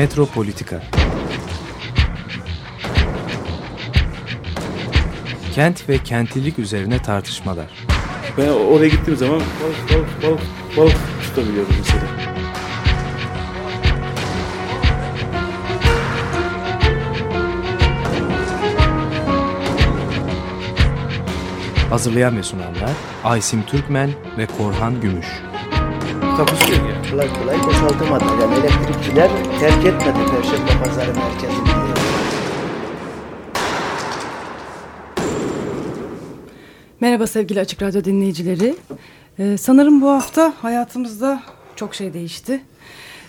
Metropolitika Kent ve kentlilik üzerine tartışmalar. Ben oraya gittiğim zaman balık balık balık balık tutabiliyordum mesela. Hazırlayan ve sunanlar Aysim Türkmen ve Korhan Gümüş. Takusuyor ya. kolay kolay boşaltamadı. Yani elektrikçiler terk etmedi Perşembe Pazarı merkezini. Merhaba sevgili Açık Radyo dinleyicileri. Ee, sanırım bu hafta hayatımızda çok şey değişti.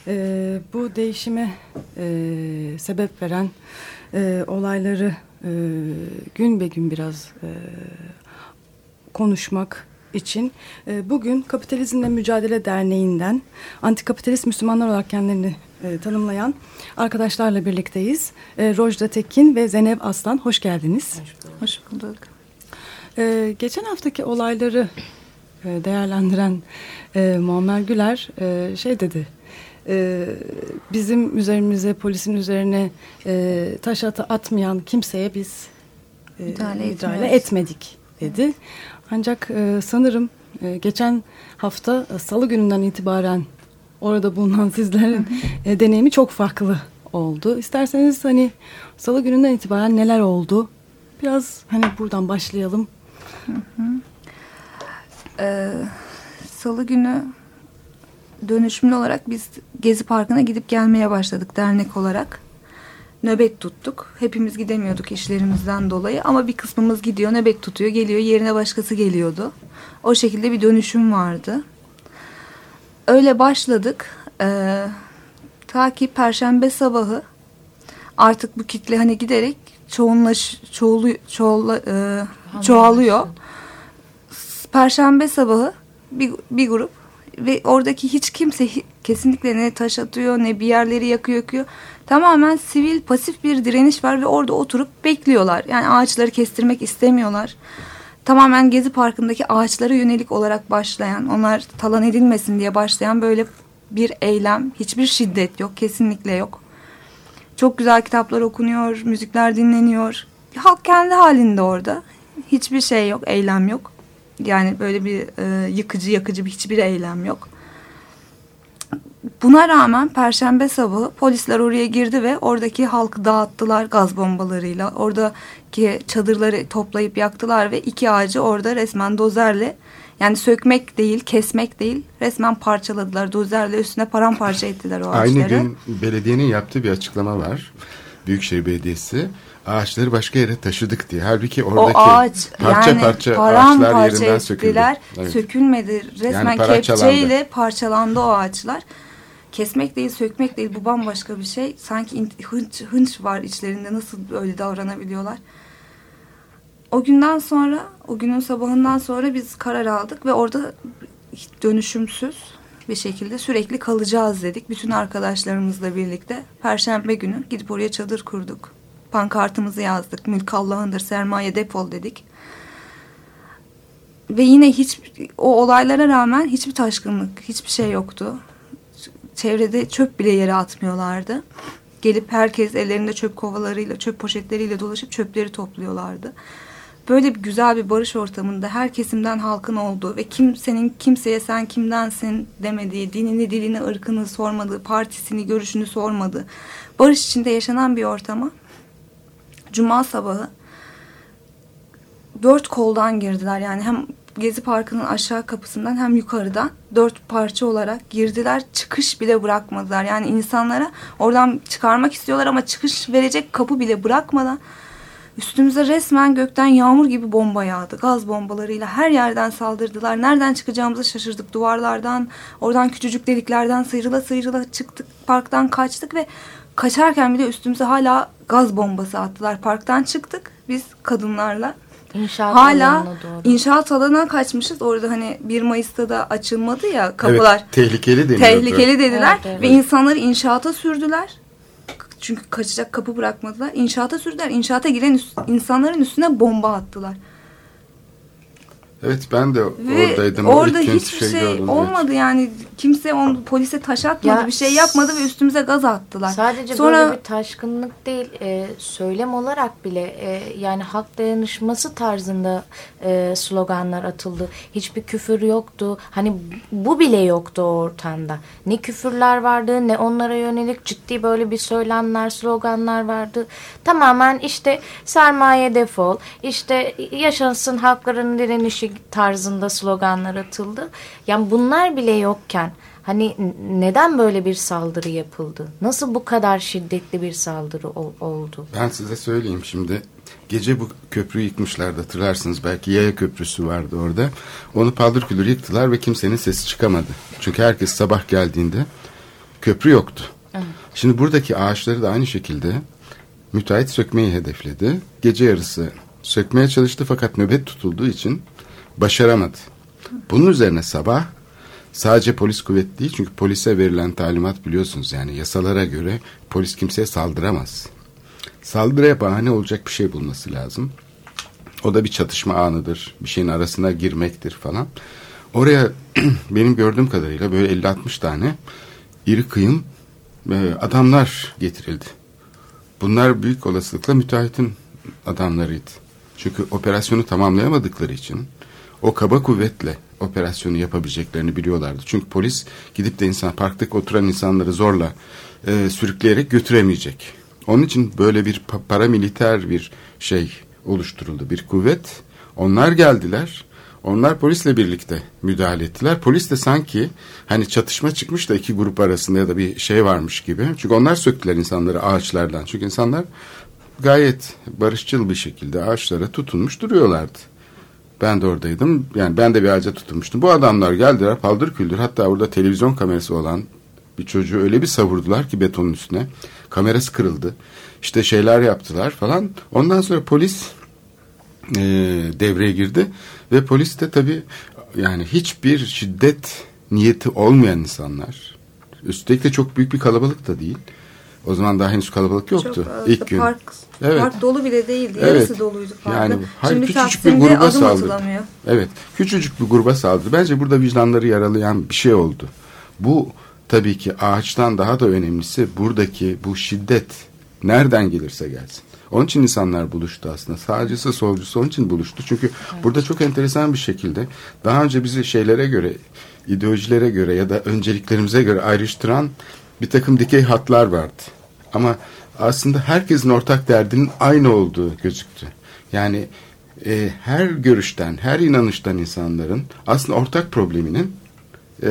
Ee, bu değişime e, sebep veren e, olayları e, gün be gün biraz e, konuşmak için e, bugün Kapitalizmle Mücadele Derneği'nden antikapitalist Müslümanlar olarak kendilerini e, tanımlayan arkadaşlarla birlikteyiz. E, Rojda Tekin ve Zeynep Aslan hoş geldiniz. Hoş bulduk. Geçen haftaki olayları e, değerlendiren e, Muammer Güler e, şey dedi. e, bizim üzerimize polisin üzerine e, taş atı atmayan kimseye biz e, Müdahale müdahale etmedik dedi. Ancak e, sanırım e, geçen hafta e, salı gününden itibaren orada bulunan sizlerin e, deneyimi çok farklı oldu. İsterseniz hani salı gününden itibaren neler oldu? Biraz hani buradan başlayalım. Ee, Salı günü dönüşümlü olarak biz Gezi Parkı'na gidip gelmeye başladık dernek olarak. Nöbet tuttuk. Hepimiz gidemiyorduk işlerimizden dolayı ama bir kısmımız gidiyor, nöbet tutuyor, geliyor, yerine başkası geliyordu. O şekilde bir dönüşüm vardı. Öyle başladık. Ee, ta ki Perşembe sabahı artık bu kitle hani giderek çoğunlaş, çoğulu, çoğula, e, çoğalıyor. Perşembe sabahı bir, bir grup ve oradaki hiç kimse kesinlikle ne taş atıyor ne bir yerleri yakıyor yakıyor. Tamamen sivil pasif bir direniş var ve orada oturup bekliyorlar. Yani ağaçları kestirmek istemiyorlar. Tamamen Gezi Parkı'ndaki ağaçlara yönelik olarak başlayan, onlar talan edilmesin diye başlayan böyle bir eylem. Hiçbir şiddet yok, kesinlikle yok. Çok güzel kitaplar okunuyor, müzikler dinleniyor. Halk kendi halinde orada. Hiçbir şey yok, eylem yok. Yani böyle bir e, yıkıcı yakıcı bir hiçbir eylem yok. Buna rağmen Perşembe sabahı polisler oraya girdi ve oradaki halkı dağıttılar gaz bombalarıyla. Oradaki çadırları toplayıp yaktılar ve iki ağacı orada resmen dozerle yani sökmek değil, kesmek değil resmen parçaladılar. Dozerle üstüne paramparça ettiler o ağaçları. Aynı gün belediyenin yaptığı bir açıklama var. Büyükşehir Belediyesi ağaçları başka yere taşıdık diye. Halbuki oradaki o ağaç parça yani parça ağaçlar yerinden söküldü. ettiler. Evet. Sökülmedi. Resmen parçalandı. kepçeyle parçalandı o ağaçlar. Kesmek değil, sökmek değil. Bu bambaşka bir şey. Sanki hınç, hınç var içlerinde. Nasıl öyle davranabiliyorlar? O günden sonra, o günün sabahından sonra biz karar aldık ve orada dönüşümsüz bir şekilde sürekli kalacağız dedik. Bütün arkadaşlarımızla birlikte Perşembe günü gidip oraya çadır kurduk. Pankartımızı yazdık. Mülk Allah'ındır, sermaye depol dedik. Ve yine hiç o olaylara rağmen hiçbir taşkınlık, hiçbir şey yoktu. Çevrede çöp bile yere atmıyorlardı. Gelip herkes ellerinde çöp kovalarıyla, çöp poşetleriyle dolaşıp çöpleri topluyorlardı. Böyle bir güzel bir barış ortamında her kesimden halkın olduğu ve kimsenin kimseye sen kimdensin demediği, dinini, dilini, ırkını sormadığı, partisini, görüşünü sormadığı, barış içinde yaşanan bir ortama Cuma sabahı dört koldan girdiler. Yani hem Gezi Parkı'nın aşağı kapısından hem yukarıdan dört parça olarak girdiler. Çıkış bile bırakmadılar. Yani insanlara oradan çıkarmak istiyorlar ama çıkış verecek kapı bile bırakmadan üstümüze resmen gökten yağmur gibi bomba yağdı. Gaz bombalarıyla her yerden saldırdılar. Nereden çıkacağımızı şaşırdık. Duvarlardan, oradan küçücük deliklerden sıyrıla sıyrıla çıktık. Parktan kaçtık ve kaçarken bile üstümüze hala gaz bombası attılar. Parktan çıktık biz kadınlarla. İnşaat Hala alanına doğru. inşaat alanına kaçmışız. Orada hani 1 Mayıs'ta da açılmadı ya kapılar. Evet, tehlikeli deniyordu. Tehlikeli dediler Evet, evet. ve insanları inşaata sürdüler. Çünkü kaçacak kapı bırakmadılar. İnşaata sürdüler. İnşaata giren üst- insanların üstüne bomba attılar. Evet ben de Ve oradaydım. orada hiçbir şey, gördüm, evet. olmadı yani kimse onu polise taş atmadı Ya, bir şey yapmadı ve üstümüze gaz attılar. Sadece Sonra böyle bir taşkınlık değil, e, söylem olarak bile e, yani halk dayanışması tarzında e, sloganlar atıldı. Hiçbir küfür yoktu. Hani bu bile yoktu o ortamda. Ne küfürler vardı, ne onlara yönelik ciddi böyle bir söylemler, sloganlar vardı. Tamamen işte sermaye defol, işte yaşasın halkların direnişi tarzında sloganlar atıldı. Yani bunlar bile yokken Hani neden böyle bir saldırı yapıldı? Nasıl bu kadar şiddetli bir saldırı ol- oldu? Ben size söyleyeyim şimdi. Gece bu köprüyü yıkmışlardı hatırlarsınız. Belki yaya köprüsü vardı orada. Onu paldır küldür yıktılar ve kimsenin sesi çıkamadı. Çünkü herkes sabah geldiğinde köprü yoktu. Şimdi buradaki ağaçları da aynı şekilde müteahhit sökmeyi hedefledi. Gece yarısı sökmeye çalıştı fakat nöbet tutulduğu için başaramadı. Bunun üzerine sabah sadece polis kuvvet değil çünkü polise verilen talimat biliyorsunuz yani yasalara göre polis kimseye saldıramaz. Saldırıya bahane olacak bir şey bulması lazım. O da bir çatışma anıdır. Bir şeyin arasına girmektir falan. Oraya benim gördüğüm kadarıyla böyle 50-60 tane iri kıyım e, adamlar getirildi. Bunlar büyük olasılıkla müteahhitin adamlarıydı. Çünkü operasyonu tamamlayamadıkları için o kaba kuvvetle operasyonu yapabileceklerini biliyorlardı. Çünkü polis gidip de insan parktaki oturan insanları zorla e, sürükleyerek götüremeyecek. Onun için böyle bir pa- paramiliter bir şey oluşturuldu. Bir kuvvet. Onlar geldiler. Onlar polisle birlikte müdahale ettiler. Polis de sanki hani çatışma çıkmış da iki grup arasında ya da bir şey varmış gibi. Çünkü onlar söktüler insanları ağaçlardan. Çünkü insanlar gayet barışçıl bir şekilde ağaçlara tutunmuş duruyorlardı. Ben de oradaydım. Yani ben de bir ağaca tutunmuştum. Bu adamlar geldiler paldır küldür. Hatta orada televizyon kamerası olan bir çocuğu öyle bir savurdular ki betonun üstüne. Kamerası kırıldı. İşte şeyler yaptılar falan. Ondan sonra polis e, devreye girdi. Ve polis de tabii yani hiçbir şiddet niyeti olmayan insanlar. Üstelik de çok büyük bir kalabalık da değil. O zaman daha henüz kalabalık yoktu. Çok azdı. İlk gün. Park, Evet. park dolu bile değildi. Evet. Yarısı doluydu parkın. Yani hayır, Şimdi küçücük bir gruba adım saldırdı. atılamıyor. Evet. Küçücük bir gruba saldırdı. Bence burada vicdanları yaralayan bir şey oldu. Bu tabii ki ağaçtan daha da önemlisi buradaki bu şiddet nereden gelirse gelsin. Onun için insanlar buluştu aslında. Sağcısı solcusu onun için buluştu. Çünkü burada çok enteresan bir şekilde daha önce bizi şeylere göre, ideolojilere göre ya da önceliklerimize göre ayrıştıran bir takım dikey hatlar vardı. Ama aslında herkesin ortak derdinin aynı olduğu gözüktü. Yani e, her görüşten, her inanıştan insanların aslında ortak probleminin e,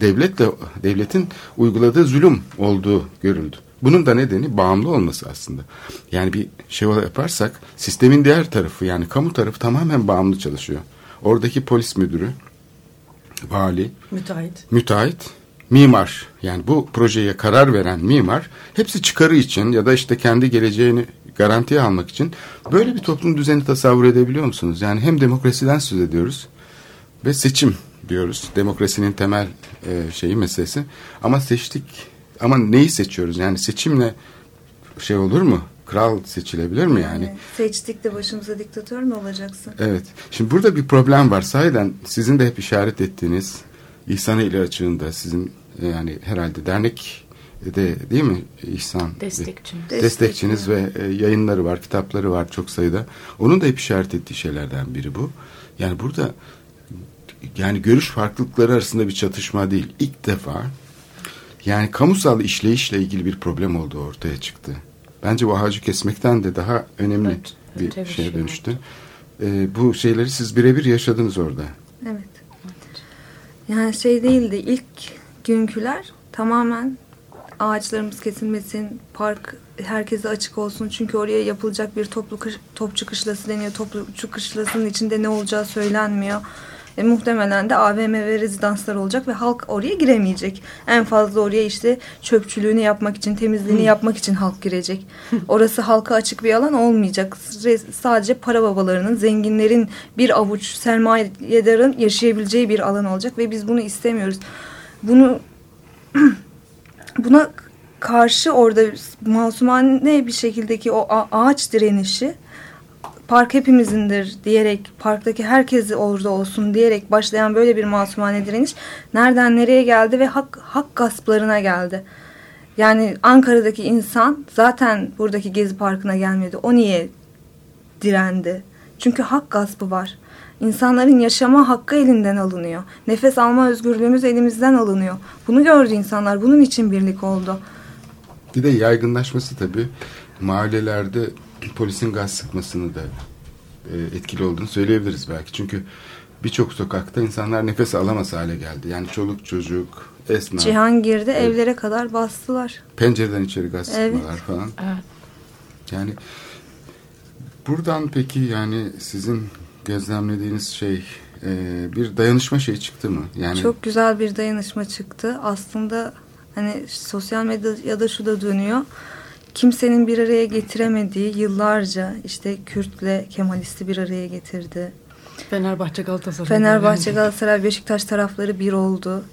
devletle devletin uyguladığı zulüm olduğu görüldü. Bunun da nedeni bağımlı olması aslında. Yani bir şey yaparsak sistemin diğer tarafı yani kamu tarafı tamamen bağımlı çalışıyor. Oradaki polis müdürü, vali, Müteahhit. müteahhit, mimar yani bu projeye karar veren mimar hepsi çıkarı için ya da işte kendi geleceğini garantiye almak için böyle bir toplum düzeni tasavvur edebiliyor musunuz? Yani hem demokrasiden söz ediyoruz ve seçim diyoruz. Demokrasinin temel e, şeyi meselesi. Ama seçtik ama neyi seçiyoruz? Yani seçimle şey olur mu? Kral seçilebilir mi yani? Yani seçtik de başımıza diktatör mü olacaksın? Evet. Şimdi burada bir problem var. Sahiden sizin de hep işaret ettiğiniz İhsan ile açığında sizin yani herhalde dernek de değil mi İhsan? Destekçim. Destekçiniz ve e, yayınları var, kitapları var çok sayıda. Onun da hep işaret ettiği şeylerden biri bu. Yani burada yani görüş farklılıkları arasında bir çatışma değil. İlk defa yani kamusal işleyişle ilgili bir problem olduğu ortaya çıktı. Bence bu ağacı kesmekten de daha önemli Evet, bir şeye şey dönüştü. Ee, bu şeyleri siz birebir yaşadınız orada. Evet. Yani şey değildi ilk günküler tamamen ağaçlarımız kesilmesin, park herkese açık olsun. Çünkü oraya yapılacak bir toplu kış, topçu kışlası deniyor. Topçu kışlasının içinde ne olacağı söylenmiyor. E, muhtemelen de AVM ve rezidanslar olacak ve halk oraya giremeyecek. En fazla oraya işte çöpçülüğünü yapmak için, temizliğini yapmak için halk girecek. Orası halka açık bir alan olmayacak. Sadece para babalarının, zenginlerin bir avuç sermayedarın yaşayabileceği bir alan olacak ve biz bunu istemiyoruz. Bunu buna karşı orada masumane bir şekildeki o ağaç direnişi park hepimizindir diyerek parktaki herkes orada olsun diyerek başlayan böyle bir masumane direniş nereden nereye geldi ve hak, hak gasplarına geldi. Yani Ankara'daki insan zaten buradaki Gezi Parkı'na gelmedi. O niye direndi? Çünkü hak gaspı var. İnsanların yaşama hakkı elinden alınıyor. Nefes alma özgürlüğümüz elimizden alınıyor. Bunu gördü insanlar. Bunun için birlik oldu. Bir de yaygınlaşması tabii mahallelerde polisin gaz sıkmasını da e, etkili olduğunu söyleyebiliriz belki. Çünkü birçok sokakta insanlar nefes alamaz hale geldi. Yani çoluk çocuk, esnaf. Cihangir'de evet. evlere kadar bastılar. Pencereden içeri gaz Evet. sıkmalar falan. Evet. Yani buradan peki yani sizin gözlemlediğiniz şey e, bir dayanışma şey çıktı mı? Yani Çok güzel bir dayanışma çıktı. Aslında hani sosyal medyada şu da dönüyor. Kimsenin bir araya getiremediği yıllarca işte Kürt'le Kemalist'i bir araya getirdi. Fenerbahçe Galatasaray. Fenerbahçe, Galatasaray, Beşiktaş tarafları bir oldu.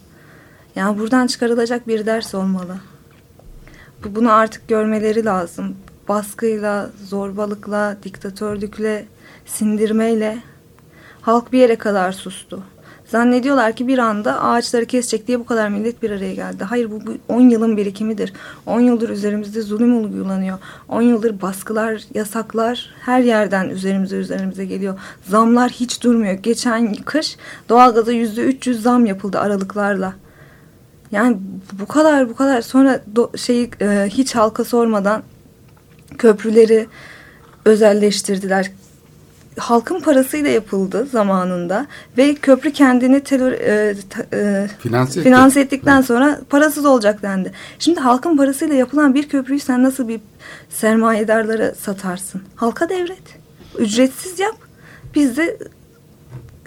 Yani buradan çıkarılacak bir ders olmalı. Bu- Bunu artık görmeleri lazım. Baskıyla, zorbalıkla, diktatörlükle, sindirmeyle halk bir yere kadar sustu. Zannediyorlar ki bir anda ağaçları kesecek diye bu kadar millet bir araya geldi. Hayır bu bu 10 yılın birikimidir. 10 yıldır üzerimizde zulüm uygulanıyor. 10 yıldır baskılar, yasaklar her yerden üzerimize üzerimize geliyor. Zamlar hiç durmuyor. Geçen kış doğalgaza %300 zam yapıldı aralıklarla. Yani bu kadar bu kadar sonra do, şeyi e, hiç halka sormadan köprüleri özelleştirdiler. Halkın parasıyla yapıldı zamanında ve köprü kendini terör, e, e, Finanse etti. finanse ettikten sonra parasız olacak dendi. Şimdi halkın parasıyla yapılan bir köprüyü sen nasıl bir sermayedarlara satarsın? Halka devret. Ücretsiz yap. Biz de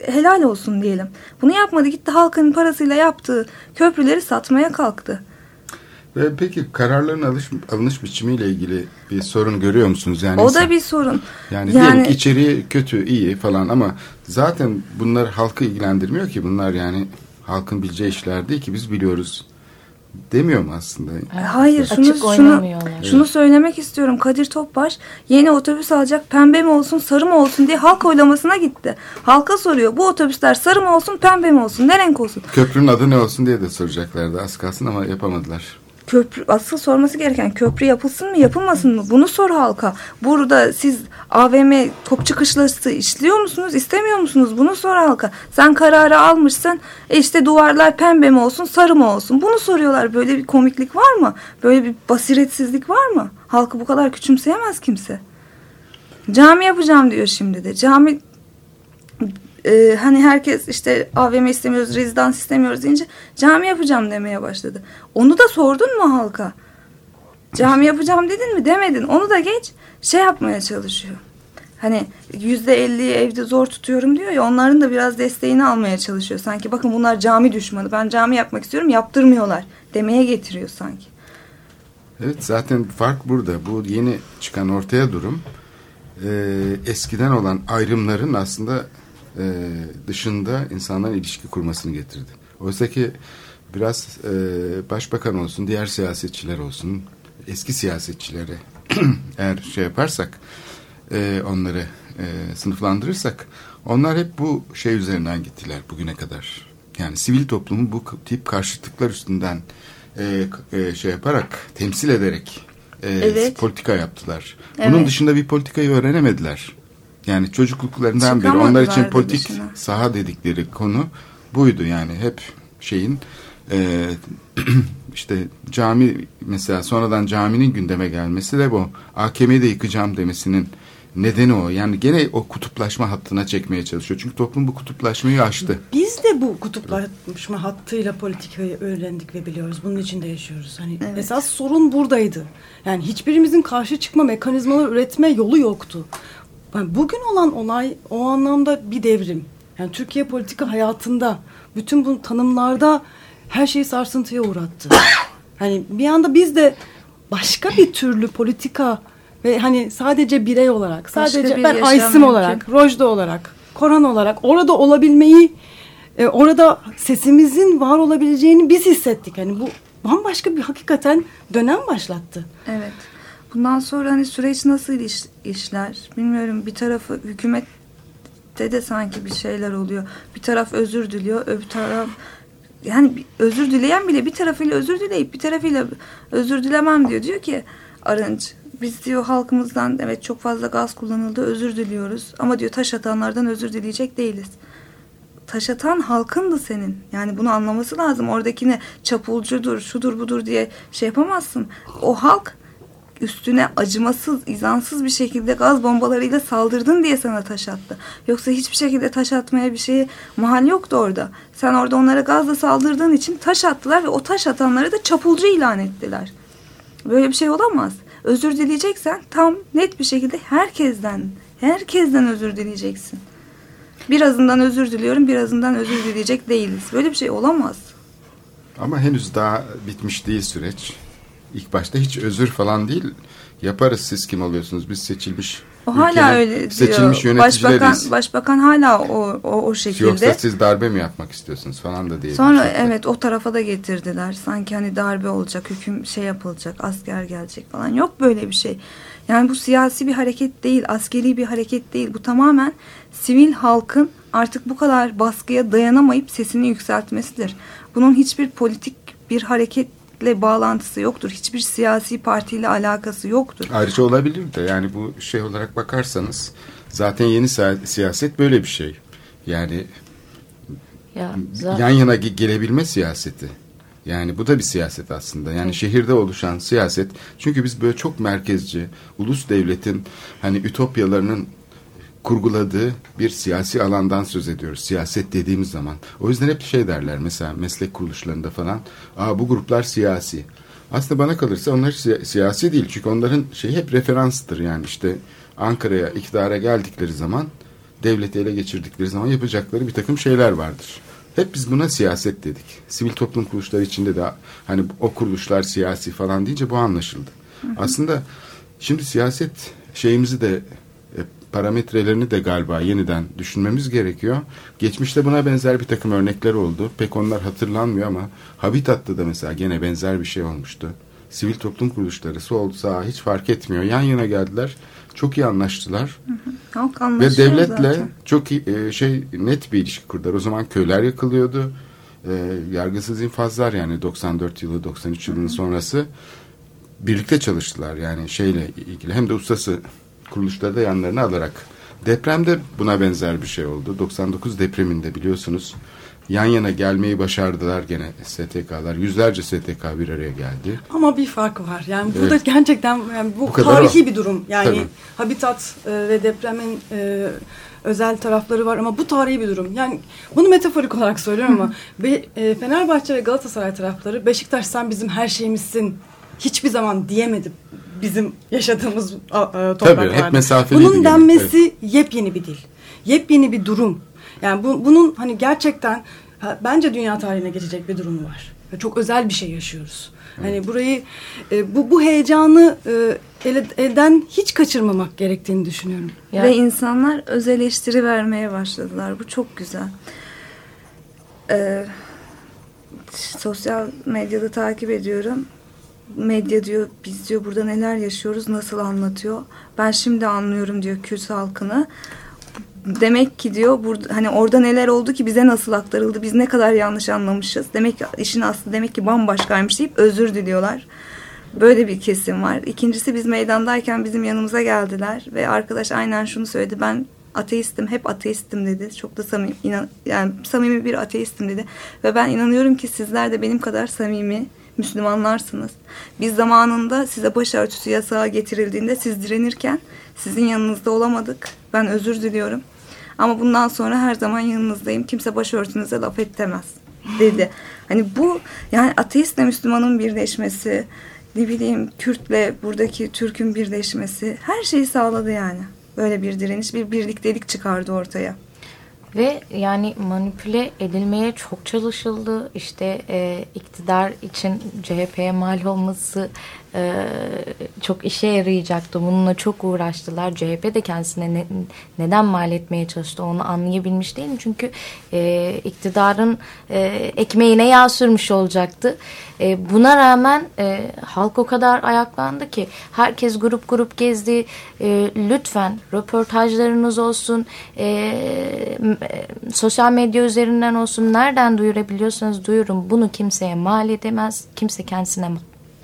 helal olsun diyelim. Bunu yapmadı gitti halkın parasıyla yaptığı köprüleri satmaya kalktı. Ve peki kararların alış, alınış biçimiyle ilgili bir sorun görüyor musunuz? Yani o insan- da bir sorun. Yani, Yani- diyelim içeriği kötü, iyi falan ama zaten bunlar halkı ilgilendirmiyor ki. Bunlar yani halkın bileceği işler değil ki biz biliyoruz. Demiyor mu aslında? Hayır Açık şunu şunu oynamıyorlar. şunu söylemek istiyorum. Kadir Topbaş yeni otobüs alacak pembe mi olsun sarı mı olsun diye halk oylamasına gitti. Halka soruyor bu otobüsler sarı mı olsun pembe mi olsun ne renk olsun? Köprünün adı ne olsun diye de soracaklardı az kalsın ama yapamadılar. Köprü asıl sorması gereken köprü yapılsın mı yapılmasın mı? Bunu sor halka. Burada siz AVM topçu kışlası işliyor musunuz istemiyor musunuz? Bunu sor halka. Sen kararı almışsın e işte duvarlar pembe mi olsun sarı mı olsun? Bunu soruyorlar. Böyle bir komiklik var mı? Böyle bir basiretsizlik var mı? Halkı bu kadar küçümseyemez kimse. Cami yapacağım diyor şimdi de. Cami e, hani herkes işte AVM istemiyoruz, rezidans istemiyoruz deyince cami yapacağım demeye başladı. Onu da sordun mu halka? Cami yapacağım dedin mi? Demedin. Onu da geç şey yapmaya çalışıyor. Hani yüzde elliyi evde zor tutuyorum diyor ya onların da biraz desteğini almaya çalışıyor. Sanki bakın bunlar cami düşmanı. Ben cami yapmak istiyorum yaptırmıyorlar demeye getiriyor sanki. Evet zaten fark burada. Bu yeni çıkan ortaya durum e, eskiden olan ayrımların aslında e, dışında insanların ilişki kurmasını getirdi. Oysa ki biraz e, başbakan olsun, diğer siyasetçiler olsun, eski siyasetçilere eğer şey yaparsak e, onları e, sınıflandırırsak onlar hep bu şey üzerinden gittiler bugüne kadar. Yani sivil toplumu bu tip karşıtlıklar üstünden e, e, şey yaparak, temsil ederek e, Evet. politika yaptılar. Bunun Evet. dışında bir politikayı öğrenemediler. Yani çocukluklarından beri onlar için politik dışına. saha dedikleri konu buydu yani hep şeyin e, işte cami mesela sonradan caminin gündeme gelmesi de bu AKM'yi de yıkacağım demesinin nedeni o. Yani gene o kutuplaşma hattına çekmeye çalışıyor. Çünkü toplum bu kutuplaşmayı aştı. Biz de bu kutuplaşma hattıyla politikayı öğrendik ve biliyoruz. Bunun içinde yaşıyoruz. Hani Evet. esas sorun buradaydı. Yani hiçbirimizin karşı çıkma mekanizmaları üretme yolu yoktu. Yani bugün olan olay o anlamda bir devrim. Yani Türkiye politika hayatında bütün bu tanımlarda her şeyi sarsıntıya uğrattı. Hani bir anda biz de başka bir türlü politika ve hani sadece birey olarak, sadece bir ben Aysim olarak, Rojda olarak, Koran olarak orada olabilmeyi, e, orada sesimizin var olabileceğini biz hissettik. Hani bu bambaşka bir hakikaten dönem başlattı. Evet. Bundan sonra hani süreç nasıl iş, işler bilmiyorum. Bir tarafı hükümette de sanki bir şeyler oluyor. Bir taraf özür diliyor, öbür taraf yani özür dileyen bile bir tarafıyla özür dileyip bir tarafıyla özür dilemem diyor. Diyor ki Arınç biz diyor halkımızdan evet çok fazla gaz kullanıldı özür diliyoruz. Ama diyor taş atanlardan özür dileyecek değiliz. Taş atan halkındı senin. Yani bunu anlaması lazım. Oradakine çapulcudur, şudur budur diye şey yapamazsın. O halk üstüne acımasız, izansız bir şekilde gaz bombalarıyla saldırdın diye sana taş attı. Yoksa hiçbir şekilde taş atmaya bir şeye mahal yoktu orada. Sen orada onlara gazla saldırdığın için taş attılar ve o taş atanları da çapulcu ilan ettiler. Böyle bir şey olamaz. Özür dileyeceksen tam net bir şekilde herkesten, herkesten özür dileyeceksin. Birazından özür diliyorum, birazından özür dileyecek değiliz. Böyle bir şey olamaz. Ama henüz daha bitmiş değil süreç. İlk başta hiç özür falan değil. Yaparız siz kim oluyorsunuz? Biz seçilmiş O hala öyle diyor. seçilmiş Başbakan, yöneticileriz. başbakan hala o, o, o şekilde. Yoksa siz darbe mi yapmak istiyorsunuz falan da diye. Sonra evet o tarafa da getirdiler. Sanki hani darbe olacak, hüküm şey yapılacak, asker gelecek falan. Yok böyle bir şey. Yani bu siyasi bir hareket değil, askeri bir hareket değil. Bu tamamen sivil halkın artık bu kadar baskıya dayanamayıp sesini yükseltmesidir. Bunun hiçbir politik bir hareketle bağlantısı yoktur. Hiçbir siyasi partiyle alakası yoktur. Ayrıca olabilir de yani bu şey olarak bakarsanız zaten yeni siya- siyaset böyle bir şey. Yani Ya, yan yana ge- gelebilme siyaseti. Yani bu da bir siyaset aslında. Yani şehirde oluşan siyaset. Çünkü biz böyle çok merkezci, ulus devletin hani ütopyalarının kurguladığı bir siyasi alandan söz ediyoruz. Siyaset dediğimiz zaman. O yüzden hep şey derler mesela meslek kuruluşlarında falan. Aa bu gruplar siyasi. Aslında bana kalırsa onlar siya- siyasi değil. Çünkü onların şey hep referanstır. Yani işte Ankara'ya iktidara geldikleri zaman devleti ele geçirdikleri zaman yapacakları bir takım şeyler vardır. Hep biz buna siyaset dedik. Sivil toplum kuruluşları içinde de hani o kuruluşlar siyasi falan deyince bu anlaşıldı. Aslında şimdi siyaset şeyimizi de parametrelerini de galiba yeniden düşünmemiz gerekiyor. Geçmişte buna benzer bir takım örnekler oldu. Pek onlar hatırlanmıyor ama Habitat'ta da mesela gene benzer bir şey olmuştu. Sivil toplum kuruluşları sol sağ hiç fark etmiyor. Yan yana geldiler. Çok iyi anlaştılar. Halk Ve anlaşıyor devletle zaten. çok iyi, e, şey net bir ilişki kurdular. O zaman köyler yakılıyordu. E, yargısız infazlar yani 94 yılı 93 yılının sonrası birlikte çalıştılar yani şeyle ilgili hem de ustası kuruluşları da yanlarına alarak. Depremde buna benzer bir şey oldu. 99 depreminde biliyorsunuz yan yana gelmeyi başardılar gene STK'lar. Yüzlerce STK bir araya geldi. Ama bir fark var. Yani burada Evet. gerçekten yani bu, Bu tarihi o. bir durum. Yani Tabii. habitat e, ve depremin e, özel tarafları var ama bu tarihi bir durum. Yani bunu metaforik olarak söylüyorum ama be, e, Fenerbahçe ve Galatasaray tarafları Beşiktaş sen bizim her şeyimizsin hiçbir zaman diyemedi bizim yaşadığımız a, topraklarda. hep mesafeliydi Bunun denmesi yepyeni bir dil. Yepyeni bir durum. Yani bu, bunun hani gerçekten bence dünya tarihine geçecek bir durum var. Ve Çok özel bir şey yaşıyoruz. Hani burayı e, bu bu heyecanı e, elden hiç kaçırmamak gerektiğini düşünüyorum. Ya- Ve insanlar öz eleştiri vermeye başladılar. Bu çok güzel. Ee, sosyal medyada takip ediyorum. Medya diyor biz diyor burada neler yaşıyoruz nasıl anlatıyor. Ben şimdi anlıyorum diyor Kürt halkını. Demek ki diyor burada hani orada neler oldu ki bize nasıl aktarıldı biz ne kadar yanlış anlamışız. Demek ki işin aslı demek ki bambaşkaymış deyip özür diliyorlar. Böyle bir kesim var. İkincisi biz meydandayken bizim yanımıza geldiler ve arkadaş aynen şunu söyledi. Ben ateistim, hep ateistim dedi. Çok da samimi, inan, yani samimi bir ateistim dedi. Ve ben inanıyorum ki sizler de benim kadar samimi Müslümanlarsınız. Biz zamanında size başörtüsü yasağı getirildiğinde siz direnirken sizin yanınızda olamadık. Ben özür diliyorum. Ama bundan sonra her zaman yanınızdayım. Kimse başörtünüze laf ettemez dedi. Hani bu yani ateistle Müslümanın birleşmesi, ne bileyim Kürtle buradaki Türk'ün birleşmesi her şeyi sağladı yani. Böyle bir direniş, bir birliktelik çıkardı ortaya. Ve yani manipüle edilmeye çok çalışıldı. İşte e, iktidar için CHP'ye mal olması e, çok işe yarayacaktı. Bununla çok uğraştılar. CHP de kendisine ne, neden mal etmeye çalıştı onu anlayabilmiş değilim. Çünkü e, iktidarın e, ekmeğine yağ sürmüş olacaktı. E, buna rağmen e, halk o kadar ayaklandı ki herkes grup grup gezdi. E, lütfen röportajlarınız olsun, e, e, sosyal medya üzerinden olsun, nereden duyurabiliyorsanız duyurun. Bunu kimseye mal edemez, kimse kendisine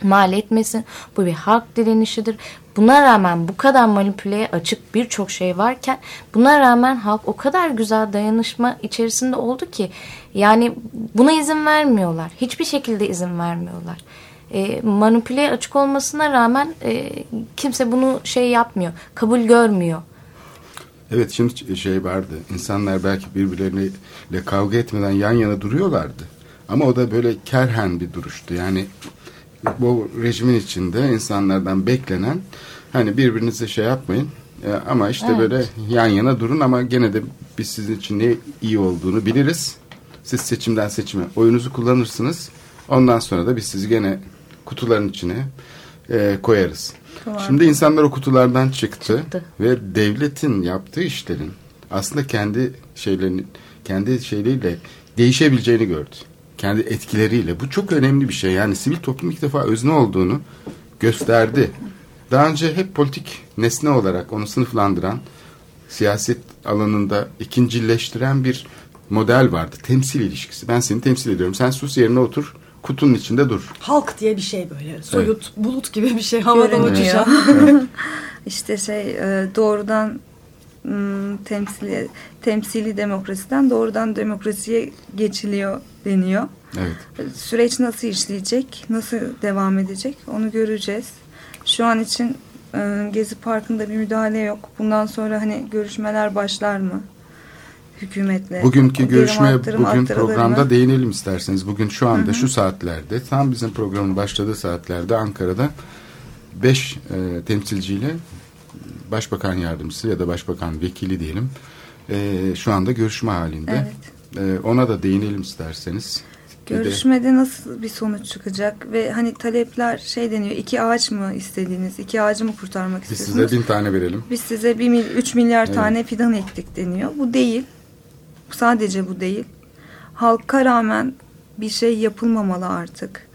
mal etmesin. Bu bir halk direnişidir. Buna rağmen bu kadar manipüleye açık birçok şey varken buna rağmen halk o kadar güzel dayanışma içerisinde oldu ki yani buna izin vermiyorlar. Hiçbir şekilde izin vermiyorlar. E, manipüleye açık olmasına rağmen e, kimse bunu şey yapmıyor. Kabul görmüyor. Evet şimdi şey vardı. İnsanlar belki birbirleriyle kavga etmeden yan yana duruyorlardı. Ama o da böyle kerhen bir duruştu. Yani bu rejimin içinde insanlardan beklenen hani birbirinize şey yapmayın e, ama işte evet. böyle yan yana durun ama gene de biz sizin için ne iyi olduğunu biliriz. Siz seçimden seçime oyunuzu kullanırsınız. Ondan sonra da biz sizi gene kutuların içine e, koyarız. Şimdi insanlar o kutulardan çıktı, çıktı ve devletin yaptığı işlerin aslında kendi şeylerini kendi şeyleriyle değişebileceğini gördü kendi etkileriyle. Bu çok önemli bir şey. Yani sivil toplum ilk defa özne olduğunu gösterdi. Daha önce hep politik nesne olarak onu sınıflandıran, siyaset alanında ikincileştiren bir model vardı. Temsil ilişkisi. Ben seni temsil ediyorum. Sen sus yerine otur. Kutunun içinde dur. Halk diye bir şey böyle. Soyut, evet. bulut gibi bir şey havada uçuşan. İşte şey e, doğrudan temsili, temsili demokrasiden doğrudan demokrasiye geçiliyor deniyor. Evet. Süreç nasıl işleyecek, nasıl devam edecek onu göreceğiz. Şu an için e, Gezi Parkı'nda bir müdahale yok. Bundan sonra hani görüşmeler başlar mı? Hükümetle. Bugünkü görüşmeye bugün programda değinelim isterseniz. Bugün şu anda hı hı. şu saatlerde tam bizim programın başladığı saatlerde Ankara'da beş e, temsilciyle başbakan yardımcısı ya da başbakan vekili diyelim e, şu anda görüşme halinde. Evet. E, ona da değinelim isterseniz. Görüşmede de, nasıl bir sonuç çıkacak ve hani talepler şey deniyor iki ağaç mı istediğiniz iki ağacı mı kurtarmak Biz istiyorsunuz? Biz size bin tane verelim. Biz size bir üç milyar evet. tane fidan ektik deniyor. Bu değil. Sadece bu değil. Halka rağmen bir şey yapılmamalı artık.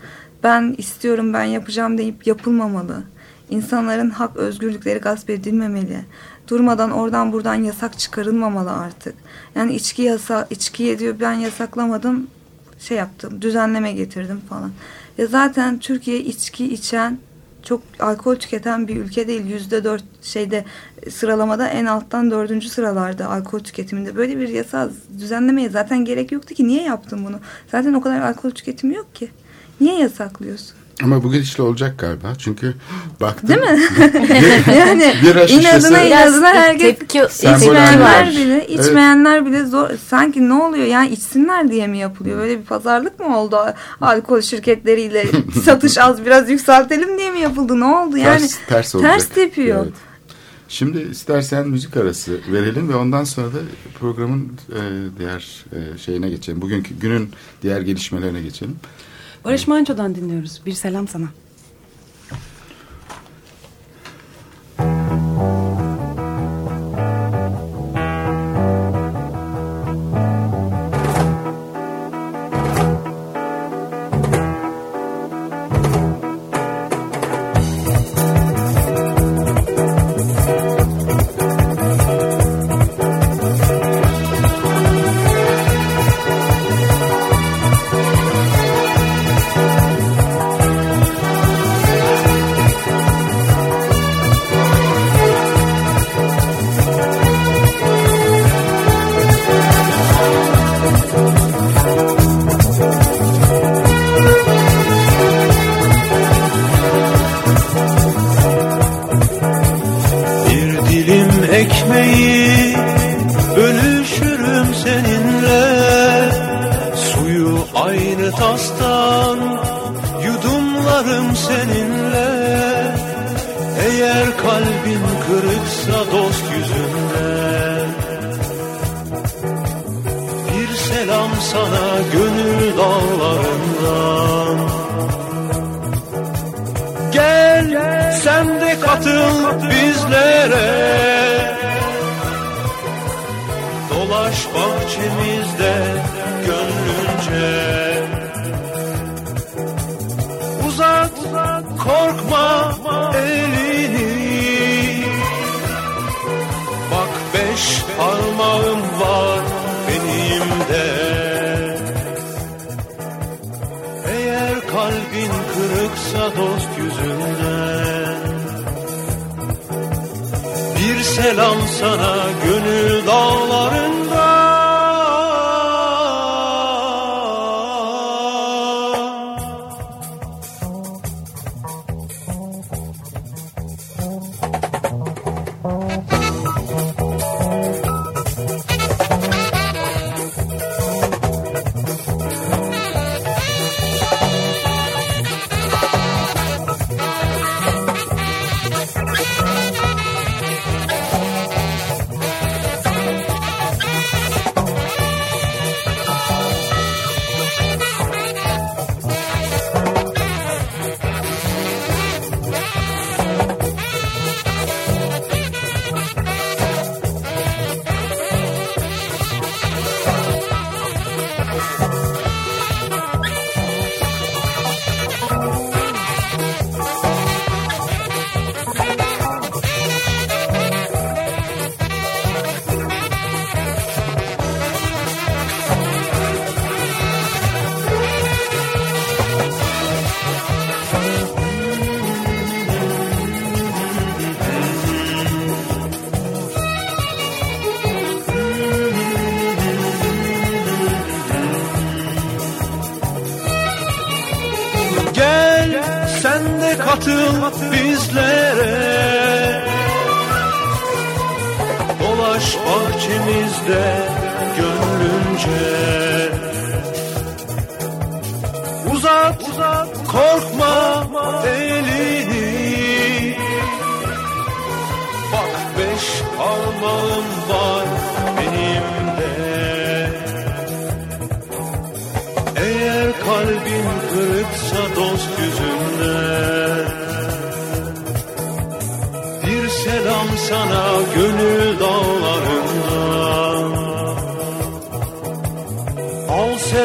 Ben istiyorum ben yapacağım deyip yapılmamalı. İnsanların hak özgürlükleri gasp edilmemeli. Durmadan oradan buradan yasak çıkarılmamalı artık. Yani içki yasa içki diyor ben yasaklamadım şey yaptım düzenleme getirdim falan. Ya zaten Türkiye içki içen çok alkol tüketen bir ülke değil. Yüzde dört şeyde sıralamada en alttan dördüncü sıralarda alkol tüketiminde. Böyle bir yasa düzenlemeye zaten gerek yoktu ki. Niye yaptın bunu? Zaten o kadar alkol tüketimi yok ki. Niye yasaklıyorsun? Ama bu gidişle olacak galiba. Çünkü baktım. Değil mi? yani bir inadına inadına herkes tepki, içmeyenler bile içmeyenler evet. bile zor. Sanki ne oluyor yani içsinler diye mi yapılıyor? Böyle bir pazarlık mı oldu alkol şirketleriyle satış az biraz yükseltelim diye mi yapıldı? Ne oldu yani? Ters, ters, olacak. ters tepiyor. Evet. Şimdi istersen müzik arası verelim ve ondan sonra da programın e, diğer e, şeyine geçelim. Bugünkü günün diğer gelişmelerine geçelim. Barış Manço'dan dinliyoruz. Bir selam sana. kara dost yüzünden Bir selam sana gönül dallarından Gel, Gel sen de katıl, katıl bizlere. Dolaş bahçemiz parmağım var benim de Eğer kalbin kırıksa dost yüzünden Bir selam sana gönül dağlarında bahçemizde gönlünce. Uzat, korkma elini. Bak beş parmağım var benim de Eğer kalbin kırıksa dost yüzünden selam sana gönül dağlarından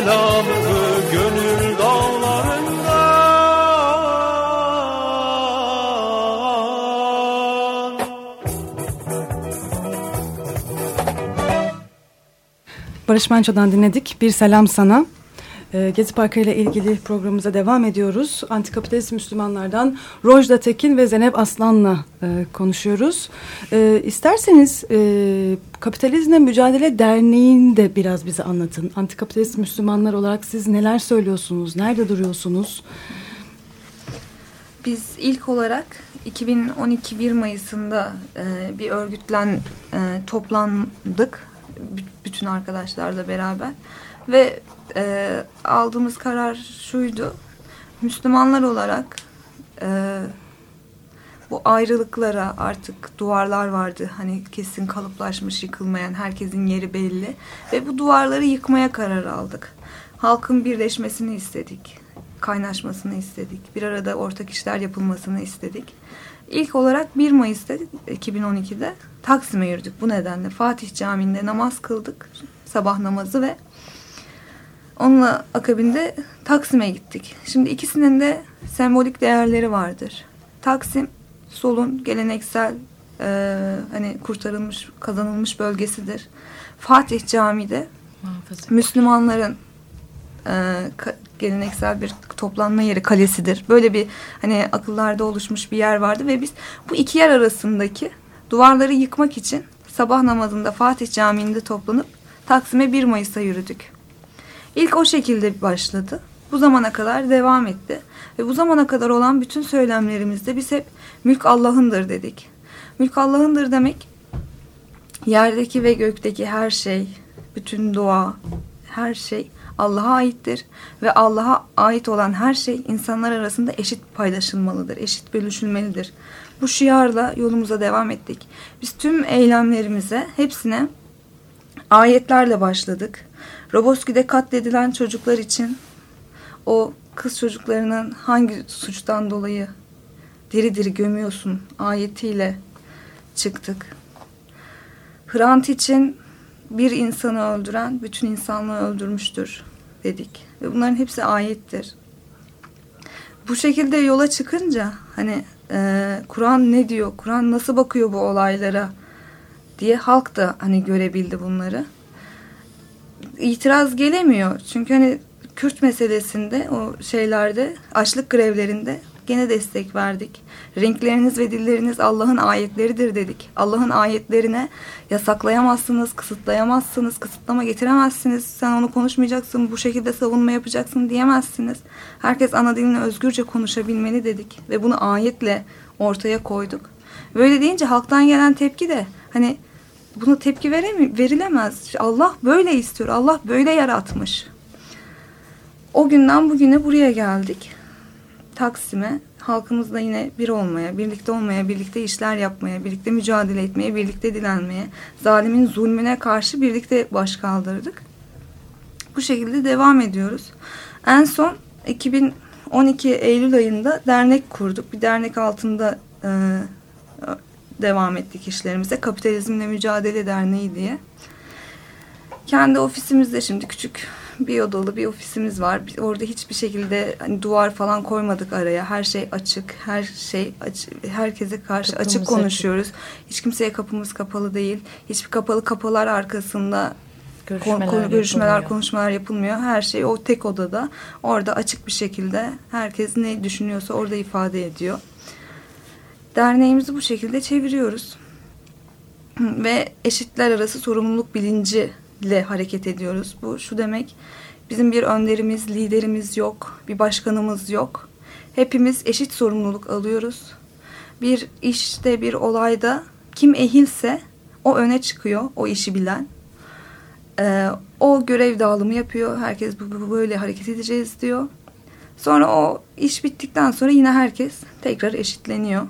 Al selamımı gönül dağlarından Barış Manço'dan dinledik. Bir selam sana. Ee, Gezi Parkı ile ilgili programımıza devam ediyoruz. Antikapitalist Müslümanlardan Rojda Tekin ve Zeynep Aslan'la e, konuşuyoruz. E, isterseniz e, Kapitalizmle Mücadele Derneği'ni de biraz bize anlatın. Antikapitalist Müslümanlar olarak siz neler söylüyorsunuz? Nerede duruyorsunuz? Biz ilk olarak 2012 1 Mayıs'ında e, bir örgütlen e, toplandık bütün arkadaşlarla beraber ve e, aldığımız karar şuydu Müslümanlar olarak e, bu ayrılıklara artık duvarlar vardı hani kesin kalıplaşmış yıkılmayan herkesin yeri belli ve bu duvarları yıkmaya karar aldık halkın birleşmesini istedik kaynaşmasını istedik. Bir arada ortak işler yapılmasını istedik. İlk olarak 1 Mayıs'ta 2012'de Taksim'e yürüdük bu nedenle. Fatih Camii'nde namaz kıldık. Sabah namazı ve onunla akabinde Taksim'e gittik. Şimdi ikisinin de sembolik değerleri vardır. Taksim solun geleneksel e, hani kurtarılmış, kazanılmış bölgesidir. Fatih Camii de Müslümanların e, geleneksel bir toplanma yeri kalesidir. Böyle bir hani akıllarda oluşmuş bir yer vardı ve biz bu iki yer arasındaki duvarları yıkmak için sabah namazında Fatih Camii'nde toplanıp Taksim'e 1 Mayıs'a yürüdük. İlk o şekilde başladı. Bu zamana kadar devam etti. Ve bu zamana kadar olan bütün söylemlerimizde biz hep mülk Allah'ındır dedik. Mülk Allah'ındır demek yerdeki ve gökteki her şey, bütün doğa, her şey Allah'a aittir ve Allah'a ait olan her şey insanlar arasında eşit paylaşılmalıdır, eşit bölüşülmelidir. Bu şiarla yolumuza devam ettik. Biz tüm eylemlerimize hepsine Ayetlerle başladık. Roboski'de katledilen çocuklar için o kız çocuklarının hangi suçtan dolayı diri diri gömüyorsun ayetiyle çıktık. Hrant için bir insanı öldüren bütün insanlığı öldürmüştür dedik. Ve bunların hepsi ayettir. Bu şekilde yola çıkınca hani e, Kur'an ne diyor, Kur'an nasıl bakıyor bu olaylara diye halk da hani görebildi bunları. İtiraz gelemiyor. Çünkü hani Kürt meselesinde o şeylerde açlık grevlerinde gene destek verdik. Renkleriniz ve dilleriniz Allah'ın ayetleridir dedik. Allah'ın ayetlerine yasaklayamazsınız, kısıtlayamazsınız, kısıtlama getiremezsiniz. Sen onu konuşmayacaksın, bu şekilde savunma yapacaksın diyemezsiniz. Herkes ana dilini özgürce konuşabilmeli dedik ve bunu ayetle ortaya koyduk. Böyle deyince halktan gelen tepki de hani buna tepki veremi verilemez. Allah böyle istiyor. Allah böyle yaratmış. O günden bugüne buraya geldik. Taksim'e halkımızla yine bir olmaya, birlikte olmaya, birlikte işler yapmaya, birlikte mücadele etmeye, birlikte dilenmeye, zalimin zulmüne karşı birlikte baş kaldırdık. Bu şekilde devam ediyoruz. En son 2012 Eylül ayında dernek kurduk. Bir dernek altında e, devam ettik işlerimize. Kapitalizmle Mücadele Derneği diye. Kendi ofisimizde şimdi küçük bir odalı bir ofisimiz var. Orada hiçbir şekilde hani duvar falan koymadık araya. Her şey açık, her şey açık, herkese karşı Kapımız açık konuşuyoruz. Açık. Hiç kimseye kapımız kapalı değil. Hiçbir kapalı kapılar arkasında görüşmeler, konu, görüşmeler konuşmalar yapılmıyor. Her şey o tek odada. Orada açık bir şekilde herkes ne düşünüyorsa orada ifade ediyor. Derneğimizi bu şekilde çeviriyoruz. Ve eşitler arası sorumluluk bilinci ile hareket ediyoruz. Bu şu demek bizim bir önderimiz, liderimiz yok, bir başkanımız yok. Hepimiz eşit sorumluluk alıyoruz. Bir işte bir olayda kim ehilse o öne çıkıyor, o işi bilen. Ee, o görev dağılımı yapıyor. Herkes böyle hareket edeceğiz diyor. Sonra o iş bittikten sonra yine herkes tekrar eşitleniyor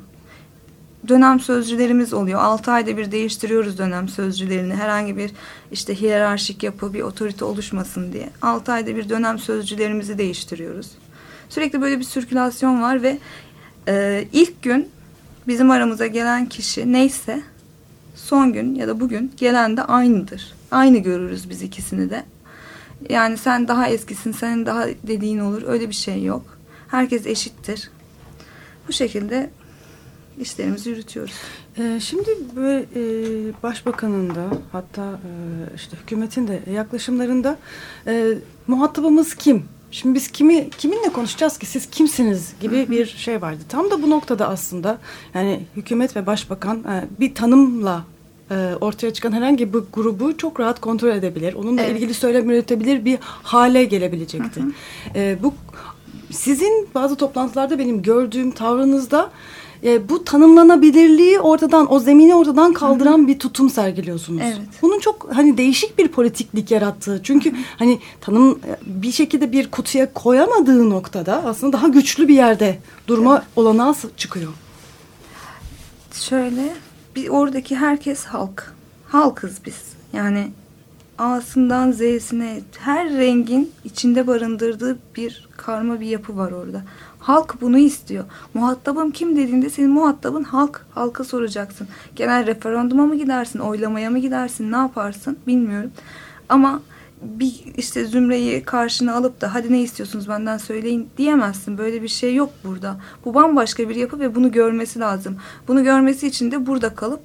dönem sözcülerimiz oluyor. 6 ayda bir değiştiriyoruz dönem sözcülerini. Herhangi bir işte hiyerarşik yapı, bir otorite oluşmasın diye. 6 ayda bir dönem sözcülerimizi değiştiriyoruz. Sürekli böyle bir sirkülasyon var ve e, ilk gün bizim aramıza gelen kişi neyse son gün ya da bugün gelen de aynıdır. Aynı görürüz biz ikisini de. Yani sen daha eskisin, senin daha dediğin olur. Öyle bir şey yok. Herkes eşittir. Bu şekilde işlerimizi yürütüyoruz. Ee, şimdi böyle e, başbakanın da hatta e, işte hükümetin de yaklaşımlarında e, muhatabımız kim? Şimdi biz kimi kiminle konuşacağız ki siz kimsiniz gibi bir şey vardı. Tam da bu noktada aslında yani hükümet ve başbakan bir tanımla ortaya çıkan herhangi bir grubu çok rahat kontrol edebilir. Onunla evet. ilgili söylem üretebilir bir hale gelebilecekti. Hı hı. Bu sizin bazı toplantılarda benim gördüğüm tavrınızda e, bu tanımlanabilirliği ortadan o zemini ortadan kaldıran Hı -hı. bir tutum sergiliyorsunuz. Evet. Bunun çok hani değişik bir politiklik yarattığı. Çünkü Hı -hı. hani tanım e, bir şekilde bir kutuya koyamadığı noktada aslında daha güçlü bir yerde durma evet. olanağı çıkıyor. Şöyle bir oradaki herkes halk. Halkız biz. Yani A'sından Z'sine her rengin içinde barındırdığı bir karma bir yapı var orada. Halk bunu istiyor. Muhatabım kim dediğinde senin muhatabın halk. Halka soracaksın. Genel referanduma mı gidersin, oylamaya mı gidersin, ne yaparsın bilmiyorum. Ama bir işte zümreyi karşına alıp da hadi ne istiyorsunuz benden söyleyin diyemezsin. Böyle bir şey yok burada. Bu bambaşka bir yapı ve bunu görmesi lazım. Bunu görmesi için de burada kalıp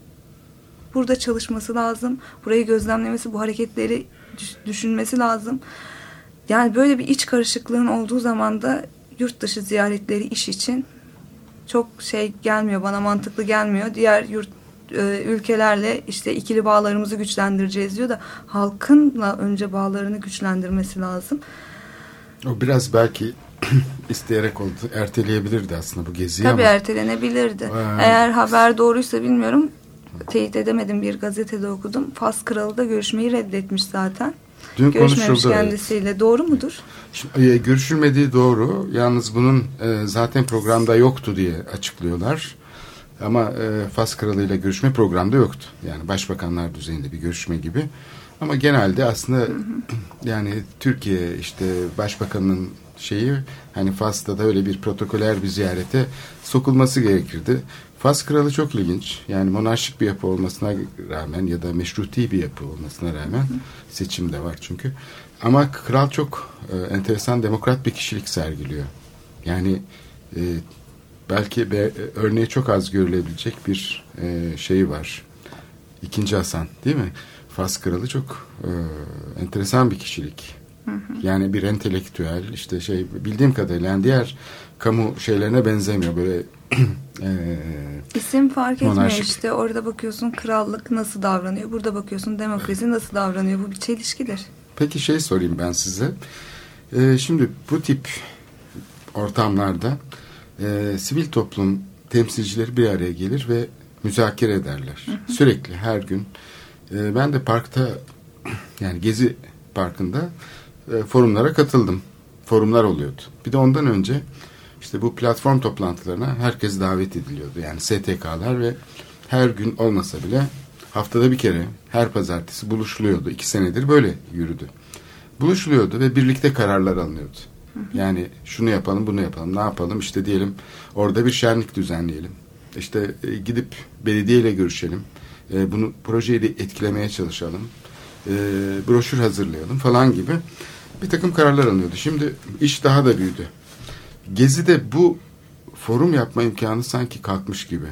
burada çalışması lazım. Burayı gözlemlemesi, bu hareketleri düşünmesi lazım. Yani böyle bir iç karışıklığın olduğu zaman da yurt dışı ziyaretleri iş için çok şey gelmiyor bana mantıklı gelmiyor. Diğer yurt e, ülkelerle işte ikili bağlarımızı güçlendireceğiz diyor da halkınla önce bağlarını güçlendirmesi lazım. O biraz belki isteyerek oldu. Erteleyebilirdi aslında bu geziyi Tabii ama. ertelenebilirdi. Ee, Eğer haber doğruysa bilmiyorum. Teyit edemedim bir gazetede okudum. Fas kralı da görüşmeyi reddetmiş zaten. Dün Görüşmemiş kendisiyle. Doğru mudur? Şimdi, e, görüşülmediği doğru. Yalnız bunun e, zaten programda yoktu diye açıklıyorlar. Ama e, Fas kralıyla görüşme programda yoktu. Yani başbakanlar düzeyinde bir görüşme gibi. Ama genelde aslında yani Türkiye işte başbakanının şeyi hani Fas'ta da öyle bir protokoler bir ziyarete sokulması gerekirdi. Fas kralı çok ilginç. Yani monarşik bir yapı olmasına rağmen ya da meşruti bir yapı olmasına rağmen seçim de var çünkü. Ama kral çok e, enteresan demokrat bir kişilik sergiliyor. Yani e, belki be, örneği çok az görülebilecek bir e, şeyi var. İkinci Hasan değil mi? Fas kralı çok e, enteresan bir kişilik. Yani bir entelektüel işte şey bildiğim kadarıyla yani diğer kamu şeylerine benzemiyor böyle e, İsim fark etmiyor Monarşik. işte orada bakıyorsun krallık nasıl davranıyor burada bakıyorsun demokrasi nasıl davranıyor bu bir çelişkidir. Peki şey sorayım ben size. Ee, şimdi bu tip ortamlarda e, sivil toplum temsilcileri bir araya gelir ve müzakere ederler. Sürekli her gün. E, ben de parkta yani Gezi Parkı'nda e, forumlara katıldım. Forumlar oluyordu. Bir de ondan önce işte bu platform toplantılarına herkes davet ediliyordu. Yani STK'lar ve her gün olmasa bile haftada bir kere her pazartesi buluşuluyordu. İki senedir böyle yürüdü. Buluşuluyordu ve birlikte kararlar alınıyordu. Yani şunu yapalım, bunu yapalım, ne yapalım? İşte diyelim orada bir şenlik düzenleyelim. İşte e, gidip belediyeyle görüşelim. E, bunu projeyi de etkilemeye çalışalım. E, broşür hazırlayalım falan gibi bir takım kararlar alınıyordu. Şimdi iş daha da büyüdü. Gezi'de bu forum yapma imkanı sanki kalkmış gibi.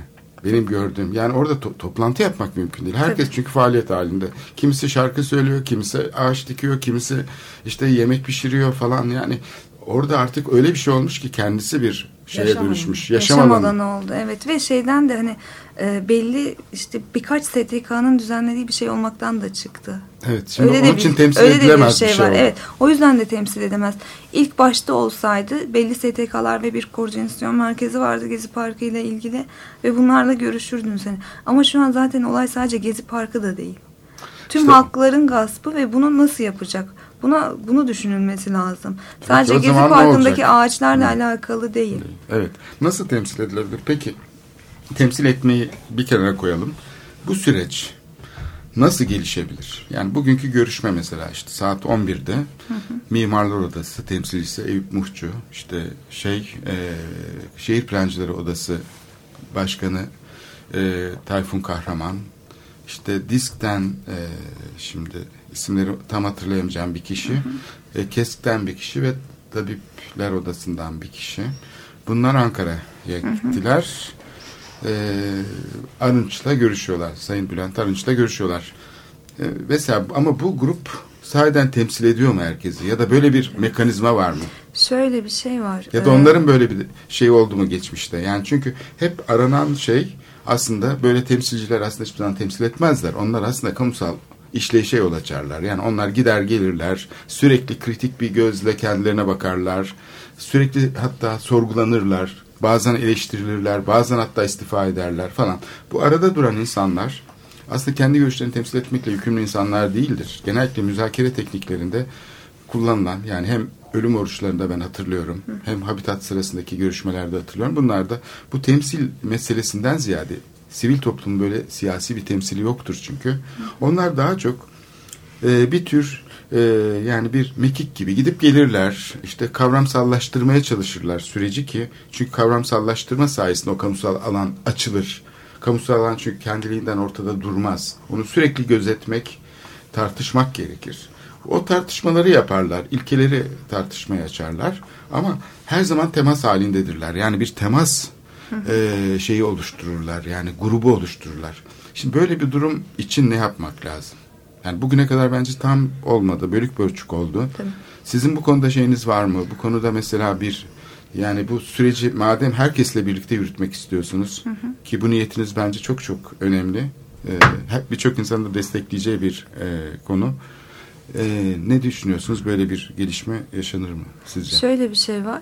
Benim gördüğüm. Yani orada to- toplantı yapmak mümkün değil. Herkes çünkü faaliyet halinde. Kimisi şarkı söylüyor, kimisi ağaç dikiyor, kimisi işte yemek pişiriyor falan. Yani orada artık öyle bir şey olmuş ki kendisi bir şeye Yaşam dönüşmüş. Yaşam, Yaşam, alanı. alanı oldu evet ve şeyden de hani e, belli işte birkaç STK'nın düzenlediği bir şey olmaktan da çıktı. Evet. Şimdi öyle onun de için bir, temsil öyle de bir edilemez şey, bir şey var. oldu. Evet. O yüzden de temsil edemez. İlk başta olsaydı belli STK'lar ve bir koordinasyon merkezi vardı Gezi Parkı ile ilgili ve bunlarla görüşürdün seni. Ama şu an zaten olay sadece Gezi Parkı da değil. Tüm İşte- halkların gaspı ve bunu nasıl yapacak? Buna bunu düşünülmesi lazım. Sadece Gezi Parkı'ndaki ağaçlarla alakalı değil. Evet. Nasıl temsil edilebilir? Peki temsil etmeyi bir kenara koyalım. Bu süreç nasıl gelişebilir? Yani bugünkü görüşme mesela işte saat 11'de Mimarlar Odası temsilcisi Eyüp Muhçu, işte şey e, Şehir Plancıları Odası Başkanı e, Tayfun Kahraman, işte Disk'ten e, şimdi isimleri tam hatırlayamayacağım bir kişi, e, KESK'ten bir kişi ve Tabipler Odası'ndan bir kişi. Bunlar Ankara'ya gittiler. E, Arınç'la görüşüyorlar. Sayın Bülent Arınç'la görüşüyorlar. E, mesela ama bu grup sahiden temsil ediyor mu herkesi? Ya da böyle bir mekanizma var mı? Şöyle bir şey var. Ya da Ee, onların böyle bir şey oldu mu geçmişte? Yani çünkü hep aranan şey aslında böyle temsilciler aslında hiçbir zaman temsil etmezler. Onlar aslında kamusal işleyişe yol açarlar. Yani onlar gider gelirler, sürekli kritik bir gözle kendilerine bakarlar, sürekli hatta sorgulanırlar, bazen eleştirilirler, bazen hatta istifa ederler falan. Bu arada duran insanlar aslında kendi görüşlerini temsil etmekle yükümlü insanlar değildir. Genellikle müzakere tekniklerinde kullanılan yani hem ölüm oruçlarında ben hatırlıyorum hem habitat sırasındaki görüşmelerde hatırlıyorum. Bunlar da bu temsil meselesinden ziyade sivil toplumun böyle siyasi bir temsili yoktur çünkü. Onlar daha çok e, bir tür e, yani bir mekik gibi gidip gelirler işte kavramsallaştırmaya çalışırlar süreci ki çünkü kavramsallaştırma sayesinde o kamusal alan açılır. Kamusal alan çünkü kendiliğinden ortada durmaz. Onu sürekli gözetmek, tartışmak gerekir. O tartışmaları yaparlar, ilkeleri tartışmaya açarlar ama her zaman temas halindedirler. Yani bir temas e, şeyi oluştururlar, yani grubu oluştururlar. Şimdi böyle bir durum için ne yapmak lazım? Yani bugüne kadar bence tam olmadı, bölük bölçük oldu. Tabii. Sizin bu konuda şeyiniz var mı? Bu konuda mesela bir yani bu süreci madem herkesle birlikte yürütmek istiyorsunuz ki bu niyetiniz bence çok çok önemli. Ee, hep birçok insanın da destekleyeceği bir e, konu. Ee, ne düşünüyorsunuz? Böyle bir gelişme yaşanır mı sizce? Şöyle bir şey var.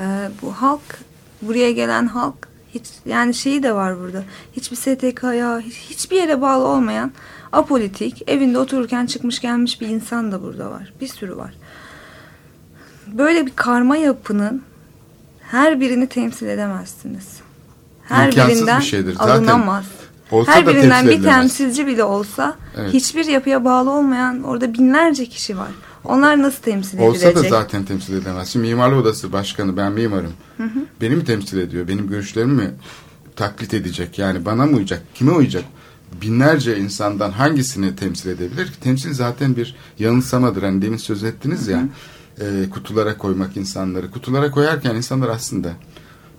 Ee, bu halk, buraya gelen halk hiç yani şeyi de var burada. Hiçbir STK'ya, hiç- hiçbir yere bağlı olmayan apolitik, evinde otururken çıkmış gelmiş bir insan da burada var. Bir sürü var. Böyle bir karma yapının her birini temsil edemezsiniz. her İmkansız birinden bir şeydir. Zaten alınamaz. olsa her birinden temsil bir temsilci bile olsa Evet. hiçbir yapıya bağlı olmayan orada binlerce kişi var. Onlar nasıl temsil Olsa edilecek? da zaten temsil edemez. Şimdi mimarlı odası başkanı ben mimarım. Beni mi temsil ediyor? Benim görüşlerimi mi taklit edecek? Yani bana mı uyacak? Kime uyacak? Binlerce insandan hangisini temsil edebilir ki? Temsil zaten bir yanılsamadır. Hani demin söz ettiniz ya e, kutulara koymak insanları. Kutulara koyarken insanlar aslında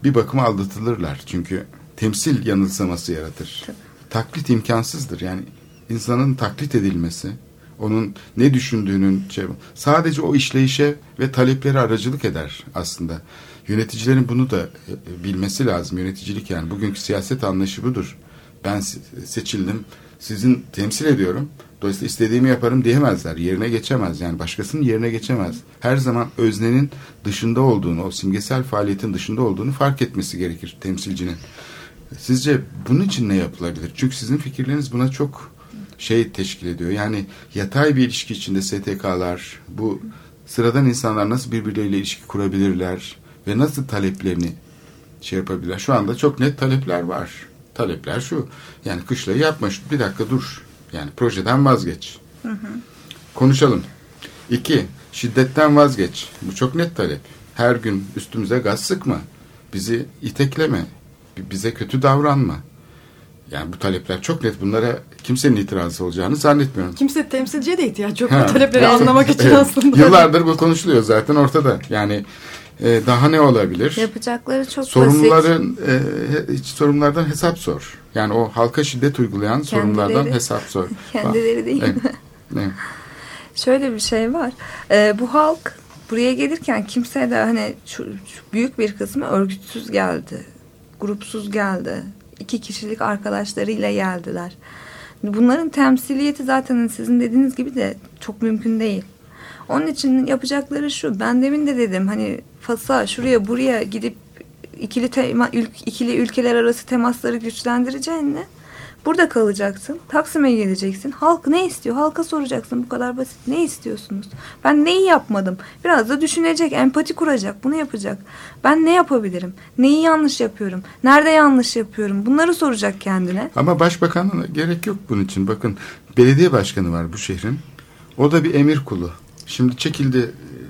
bir bakıma aldatılırlar. Çünkü temsil yanılsaması yaratır. Taklit imkansızdır. Yani insanın taklit edilmesi, onun ne düşündüğünün şey, sadece o işleyişe ve talepleri aracılık eder aslında. Yöneticilerin bunu da e, bilmesi lazım. Yöneticilik yani bugünkü siyaset anlayışı budur. Ben se- seçildim, sizin temsil ediyorum. Dolayısıyla istediğimi yaparım diyemezler. Yerine geçemez. Yani başkasının yerine geçemez. Her zaman öznenin dışında olduğunu, o simgesel faaliyetin dışında olduğunu fark etmesi gerekir temsilcinin. Sizce bunun için ne yapılabilir? Çünkü sizin fikirleriniz buna çok şey teşkil ediyor. Yani yatay bir ilişki içinde STK'lar, bu sıradan insanlar nasıl birbirleriyle ilişki kurabilirler ve nasıl taleplerini şey yapabilirler? Şu anda çok net talepler var. Talepler şu. Yani kışlayı yapma. Bir dakika dur. Yani projeden vazgeç. Konuşalım. İki, şiddetten vazgeç. Bu çok net talep. Her gün üstümüze gaz sıkma. Bizi itekleme. bi- Bize kötü davranma. Yani bu talepler çok net. Bunlara kimsenin itirazı olacağını zannetmiyorum. Kimse temsilciye de ihtiyaç yok Ha. bu talepleri anlamak için Evet. aslında. Yıllardır bu konuşuluyor zaten ortada. Yani e, daha ne olabilir? Yapacakları çok basit. Sorumluların e, he- hiç sorumlulardan hesap sor. Yani o halka şiddet uygulayan sorumlulardan Kendileri. hesap sor. Kendileri değil Evet. mi? Evet. Şöyle bir şey var. Ee, bu halk buraya gelirken kimse de hani şu, şu büyük bir kısmı örgütsüz geldi. Grupsuz geldi. İki kişilik arkadaşlarıyla geldiler. Bunların temsiliyeti zaten sizin dediğiniz gibi de çok mümkün değil. Onun için yapacakları şu. Ben demin de dedim hani Fas'a şuraya buraya gidip ikili tema, ül- ikili ülkeler arası temasları güçlendireceğine burada kalacaksın. Taksim'e geleceksin. Halk ne istiyor? Halka soracaksın. Bu kadar basit. Ne istiyorsunuz? Ben neyi yapmadım? Biraz da düşünecek, empati kuracak. Bunu yapacak. Ben ne yapabilirim? Neyi yanlış yapıyorum? Nerede yanlış yapıyorum? Bunları soracak kendine. Ama başbakanına gerek yok bunun için. Bakın belediye başkanı var bu şehrin. O da bir emir kulu. Şimdi çekildi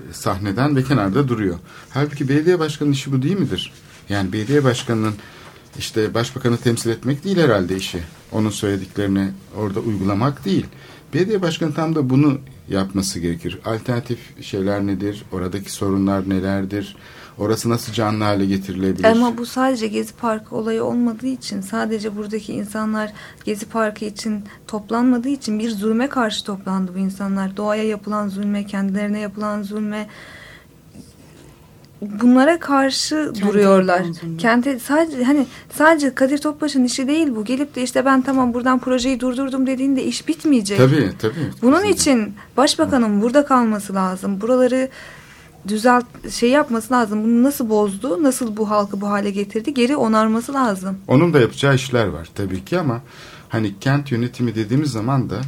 e, sahneden ve kenarda duruyor. Halbuki belediye başkanının işi bu değil midir? Yani belediye başkanının işte başbakanı temsil etmek değil herhalde işi. Onun söylediklerini orada uygulamak değil. Belediye başkanı tam da bunu yapması gerekir. Alternatif şeyler nedir? Oradaki sorunlar nelerdir? Orası nasıl canlı hale getirilebilir? Ama bu sadece Gezi Parkı olayı olmadığı için, sadece buradaki insanlar Gezi Parkı için toplanmadığı için bir zulme karşı toplandı bu insanlar. Doğaya yapılan zulme, kendilerine yapılan zulme bunlara karşı Kente duruyorlar. Kente sadece hani sadece Kadir Topbaş'ın işi değil bu. Gelip de işte ben tamam buradan projeyi durdurdum dediğinde iş bitmeyecek. Tabii tabii. Bunun Kesinlikle. için başbakanın burada kalması lazım. Buraları düzelt şey yapması lazım. Bunu nasıl bozdu? Nasıl bu halkı bu hale getirdi? Geri onarması lazım. Onun da yapacağı işler var tabii ki ama hani kent yönetimi dediğimiz zaman da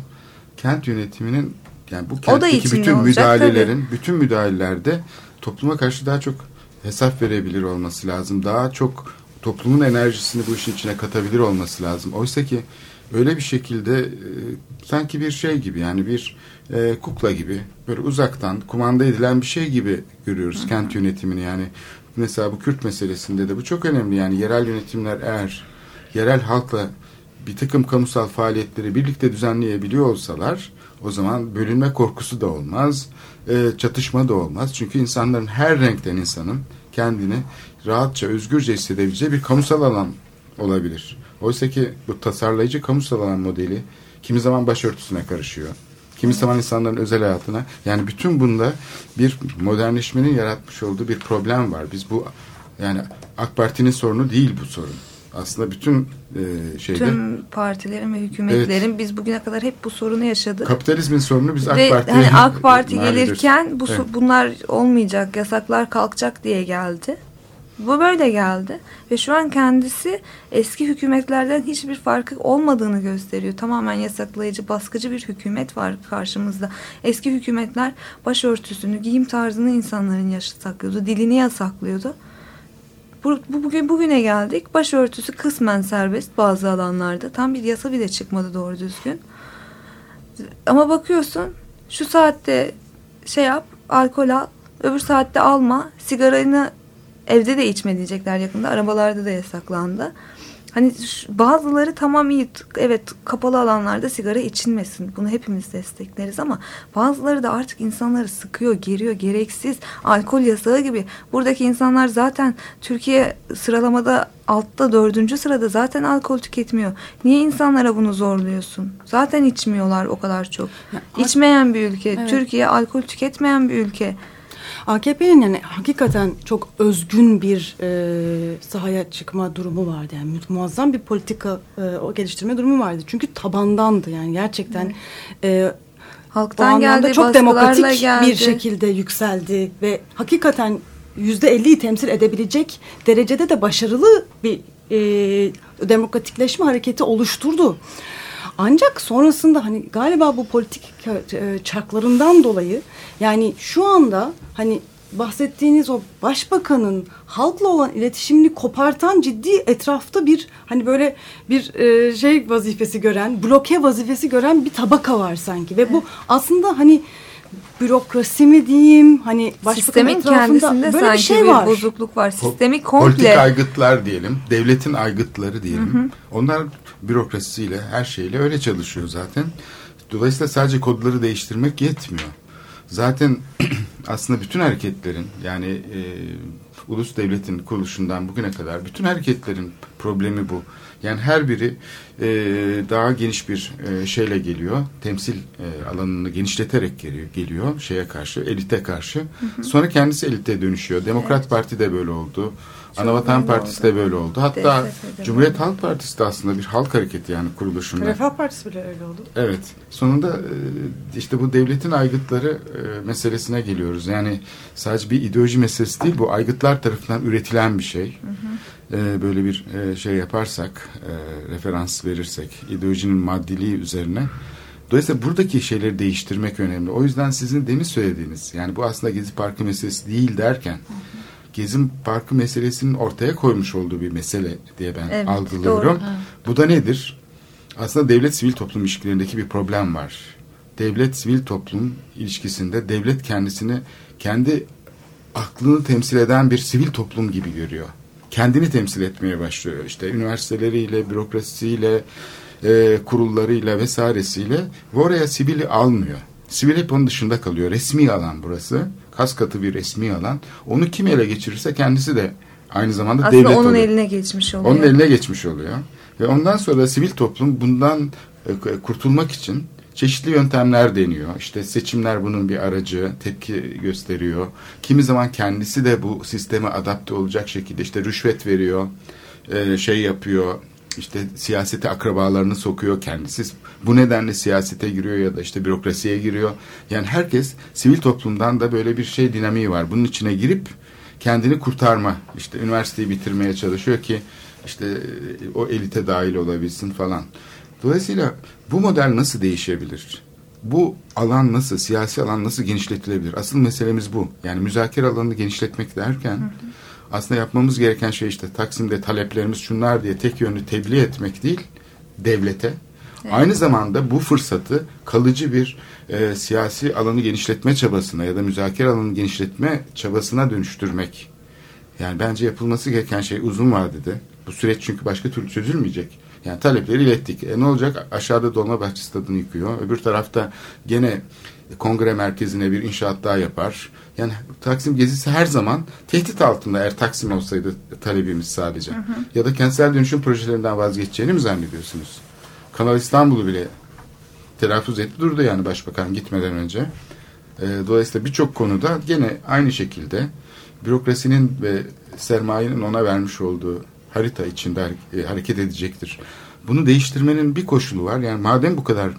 kent yönetiminin yani bu kentteki bütün olacak, müdahalelerin, bütün müdahalelerde topluma karşı daha çok hesap verebilir olması lazım. Daha çok toplumun enerjisini bu işin içine katabilir olması lazım. Oysa ki öyle bir şekilde e, sanki bir şey gibi yani bir e, kukla gibi böyle uzaktan kumanda edilen bir şey gibi görüyoruz kent yönetimini yani. Mesela bu Kürt meselesinde de bu çok önemli yani yerel yönetimler eğer yerel halkla bir takım kamusal faaliyetleri birlikte düzenleyebiliyor olsalar o zaman bölünme korkusu da olmaz, e, çatışma da olmaz. Çünkü insanların her renkten insanın kendini rahatça, özgürce hissedebileceği bir kamusal alan olabilir. Oysa ki bu tasarlayıcı kamusal alan modeli kimi zaman başörtüsüne karışıyor. Kimi zaman insanların özel hayatına. Yani bütün bunda bir modernleşmenin yaratmış olduğu bir problem var. Biz bu yani AK Parti'nin sorunu değil bu sorun. Aslında bütün e, şeyde Tüm partilerin ve hükümetlerin biz bugüne kadar hep bu sorunu yaşadık. kapitalizmin sorunu biz AK Ve Parti'ye hani AK Parti gelirken bu Evet. bunlar olmayacak, yasaklar kalkacak diye geldi. Bu böyle geldi ve şu an kendisi eski hükümetlerden hiçbir farkı olmadığını gösteriyor. Tamamen yasaklayıcı, baskıcı bir hükümet var karşımızda. Eski hükümetler başörtüsünü, giyim tarzını insanların yasaklıyordu, dilini yasaklıyordu. Bu, bu bugün bugüne geldik. Başörtüsü kısmen serbest bazı alanlarda. Tam bir yasa bile çıkmadı doğru düzgün. Ama bakıyorsun şu saatte şey yap, alkol al, öbür saatte alma, sigaranı evde de içme diyecekler yakında. Arabalarda da yasaklandı. Hani bazıları tamam iyi evet kapalı alanlarda sigara içilmesin. Bunu hepimiz destekleriz ama bazıları da artık insanları sıkıyor, geriyor, gereksiz. Alkol yasağı gibi. Buradaki insanlar zaten Türkiye sıralamada altta dördüncü sırada zaten alkol tüketmiyor. Niye insanlara bunu zorluyorsun? Zaten içmiyorlar o kadar çok. Ya, İçmeyen bir ülke. Evet. Türkiye alkol tüketmeyen bir ülke. AKP'nin yani hakikaten çok özgün bir e, sahaya çıkma durumu vardı. Yani muazzam bir politika e, o geliştirme durumu vardı. Çünkü tabandandı yani gerçekten e, halktan geldi, çok demokratik geldi. bir şekilde yükseldi ve hakikaten yüzde elliyi temsil edebilecek derecede de başarılı bir e, demokratikleşme hareketi oluşturdu. Ancak sonrasında hani galiba bu politik e, çarklarından dolayı yani şu anda hani bahsettiğiniz o başbakanın halkla olan iletişimini kopartan ciddi etrafta bir hani böyle bir e, şey vazifesi gören, bloke vazifesi gören bir tabaka var sanki ve bu aslında hani bürokrasi mi diyeyim hani sistemin kendisinde böyle sanki bir, şey var. bir bozukluk var. Sistemi komple politik aygıtlar diyelim, devletin aygıtları diyelim. Hı hı. Onlar bürokrasisiyle her şeyle öyle çalışıyor zaten. Dolayısıyla sadece kodları değiştirmek yetmiyor. Zaten aslında bütün hareketlerin yani e, ulus devletin kuruluşundan bugüne kadar bütün hareketlerin problemi bu. Yani her biri e, daha geniş bir e, şeyle geliyor. Temsil e, alanını genişleterek geliyor, geliyor şeye karşı, elite karşı. Hı hı. Sonra kendisi elite dönüşüyor. Demokrat evet. Parti de böyle oldu. Anavatan Partisi de böyle oldu. Hatta Cumhuriyet Halk Partisi de aslında bir halk hareketi yani kuruluşunda. Refah Partisi bile öyle oldu. Evet. Sonunda e, işte bu devletin aygıtları e, meselesine geliyoruz. Yani sadece bir ideoloji meselesi değil bu aygıtlar tarafından üretilen bir şey. Hı hı. E, böyle bir şey yaparsak, referans verirsek ideolojinin maddiliği üzerine Dolayısıyla buradaki şeyleri değiştirmek önemli. O yüzden sizin demin söylediğiniz yani bu aslında Gezi Parkı meselesi değil derken hı hı Gezim Parkı meselesinin ortaya koymuş olduğu bir mesele diye ben evet, algılıyorum. Doğru, Bu da nedir? Aslında devlet sivil toplum ilişkilerindeki bir problem var. Devlet sivil toplum ilişkisinde devlet kendisini kendi aklını temsil eden bir sivil toplum gibi görüyor. Kendini temsil etmeye başlıyor. İşte üniversiteleriyle, bürokrasisiyle, e, kurullarıyla vesairesiyle ve oraya sivili almıyor. Sivil hep onun dışında kalıyor. Resmi alan burası kas katı bir resmi alan. Onu kim ele geçirirse kendisi de aynı zamanda Aslında devlet onun oluyor. eline geçmiş oluyor. Onun eline geçmiş oluyor. Ve ondan sonra sivil toplum bundan e, kurtulmak için çeşitli yöntemler deniyor. İşte seçimler bunun bir aracı, tepki gösteriyor. Kimi zaman kendisi de bu sisteme adapte olacak şekilde işte rüşvet veriyor, e, şey yapıyor, işte siyasete akrabalarını sokuyor kendisi. Bu nedenle siyasete giriyor ya da işte bürokrasiye giriyor. Yani herkes sivil toplumdan da böyle bir şey dinamiği var. Bunun içine girip kendini kurtarma. işte üniversiteyi bitirmeye çalışıyor ki işte o elite dahil olabilsin falan. Dolayısıyla bu model nasıl değişebilir? Bu alan nasıl, siyasi alan nasıl genişletilebilir? Asıl meselemiz bu. Yani müzakere alanını genişletmek derken hı hı aslında yapmamız gereken şey işte Taksim'de taleplerimiz şunlar diye tek yönlü tebliğ etmek değil devlete. Evet. Aynı zamanda bu fırsatı kalıcı bir e, siyasi alanı genişletme çabasına ya da müzakere alanı genişletme çabasına dönüştürmek. Yani bence yapılması gereken şey uzun vadede. Bu süreç çünkü başka türlü çözülmeyecek. Yani talepleri ilettik. E ne olacak? Aşağıda Dolmabahçe stadını yıkıyor. Öbür tarafta gene kongre merkezine bir inşaat daha yapar. Yani Taksim gezisi her zaman tehdit altında eğer Taksim olsaydı talebimiz sadece. Hı hı. Ya da kentsel dönüşüm projelerinden vazgeçeceğini mi zannediyorsunuz? Kanal İstanbul'u bile telaffuz etti durdu yani başbakan gitmeden önce. E, dolayısıyla birçok konuda gene aynı şekilde bürokrasinin ve sermayenin ona vermiş olduğu harita içinde hareket edecektir. Bunu değiştirmenin bir koşulu var. Yani madem bu kadar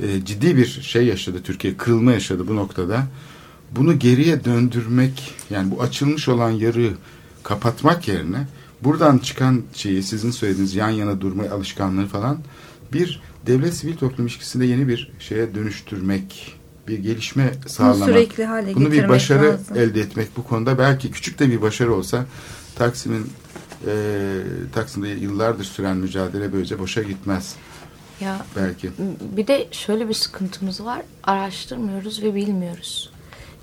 e, ciddi bir şey yaşadı Türkiye, kırılma yaşadı bu noktada bunu geriye döndürmek yani bu açılmış olan yarı kapatmak yerine buradan çıkan şeyi sizin söylediğiniz yan yana durma alışkanlığı falan bir devlet sivil toplum ilişkisinde yeni bir şeye dönüştürmek bir gelişme sağlamak. sürekli hale Bunu bir başarı lazım. elde etmek bu konuda belki küçük de bir başarı olsa Taksim'in e, Taksim'de yıllardır süren mücadele böylece boşa gitmez Ya belki. bir de şöyle bir sıkıntımız var. Araştırmıyoruz ve bilmiyoruz.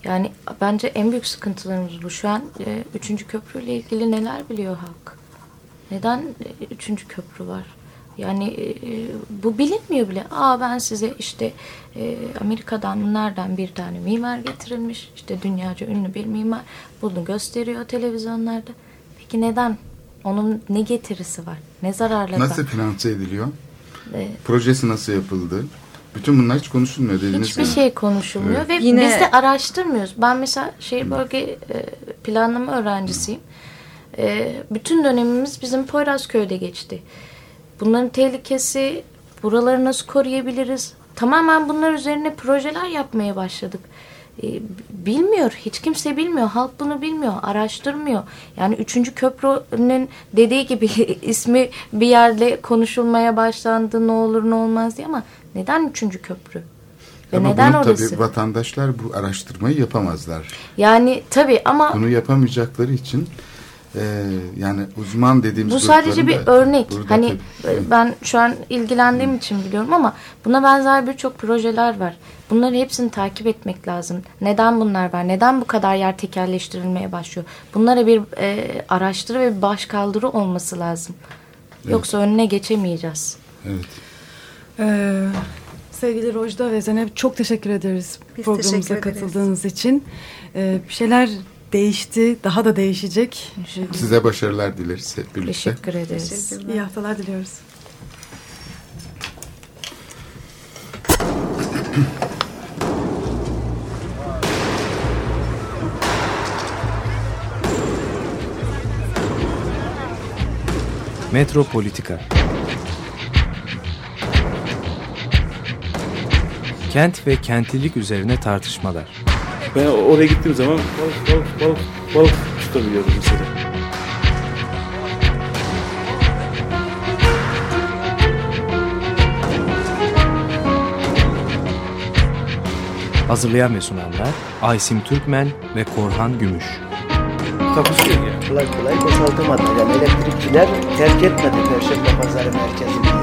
Yani bence en büyük sıkıntılarımız bu. Şu an e, üçüncü köprüyle ilgili neler biliyor halk? Neden e, üçüncü köprü var? Yani e, bu bilinmiyor bile. Aa ben size işte e, Amerika'dan nereden bir tane mimar getirilmiş. İşte dünyaca ünlü bir mimar. Bunu gösteriyor televizyonlarda. Peki neden? Onun ne getirisi var? Ne zararları var? Nasıl finanse ediliyor? E, Projesi nasıl yapıldı? Bütün bunlar hiç konuşulmuyor dediğiniz Hiçbir gibi. şey konuşulmuyor Evet. ve Yine- biz de araştırmıyoruz. Ben mesela şehir bölge e, planlama öğrencisiyim. E, bütün dönemimiz bizim Poyrazköy'de geçti. Bunların tehlikesi, buraları nasıl koruyabiliriz? Tamamen bunlar üzerine projeler yapmaya başladık. E, bilmiyor, hiç kimse bilmiyor. Halk bunu bilmiyor, araştırmıyor. Yani üçüncü köprünün dediği gibi ismi bir yerde konuşulmaya başlandı ne olur ne olmaz diye ama neden üçüncü köprü? Ve Ama neden bunu orası? tabii vatandaşlar bu araştırmayı yapamazlar. Yani tabii ama Bunu yapamayacakları için e, yani uzman dediğimiz bu sadece bir örnek. Hani tabii- e, ben şu an ilgilendiğim için biliyorum ama buna benzer birçok projeler var. Bunları hepsini takip etmek lazım. Neden bunlar var? Neden bu kadar yer tekerleştirilmeye başlıyor? Bunlara bir e, araştırı ve bir başkaldırı olması lazım. Yoksa önüne geçemeyeceğiz. Evet. Ee, sevgili Rojda ve Zeynep çok teşekkür ederiz Biz programımıza teşekkür ederiz. katıldığınız için. Ee, bir şeyler değişti, daha da değişecek. Size başarılar dileriz hep birlikte. Teşekkür ederiz. İyi haftalar diliyoruz. Metropolitika Kent ve kentlilik üzerine tartışmalar. Ben oraya gittiğim zaman balık balık balık balık tutabiliyordum mesela. Hazırlayan ve sunanlar Aysim Türkmen ve Korhan Gümüş. Takusuyor yani. Kolay kolay boşaltamadı. Yani elektrikçiler terk etmedi Perşembe Pazarı merkezini.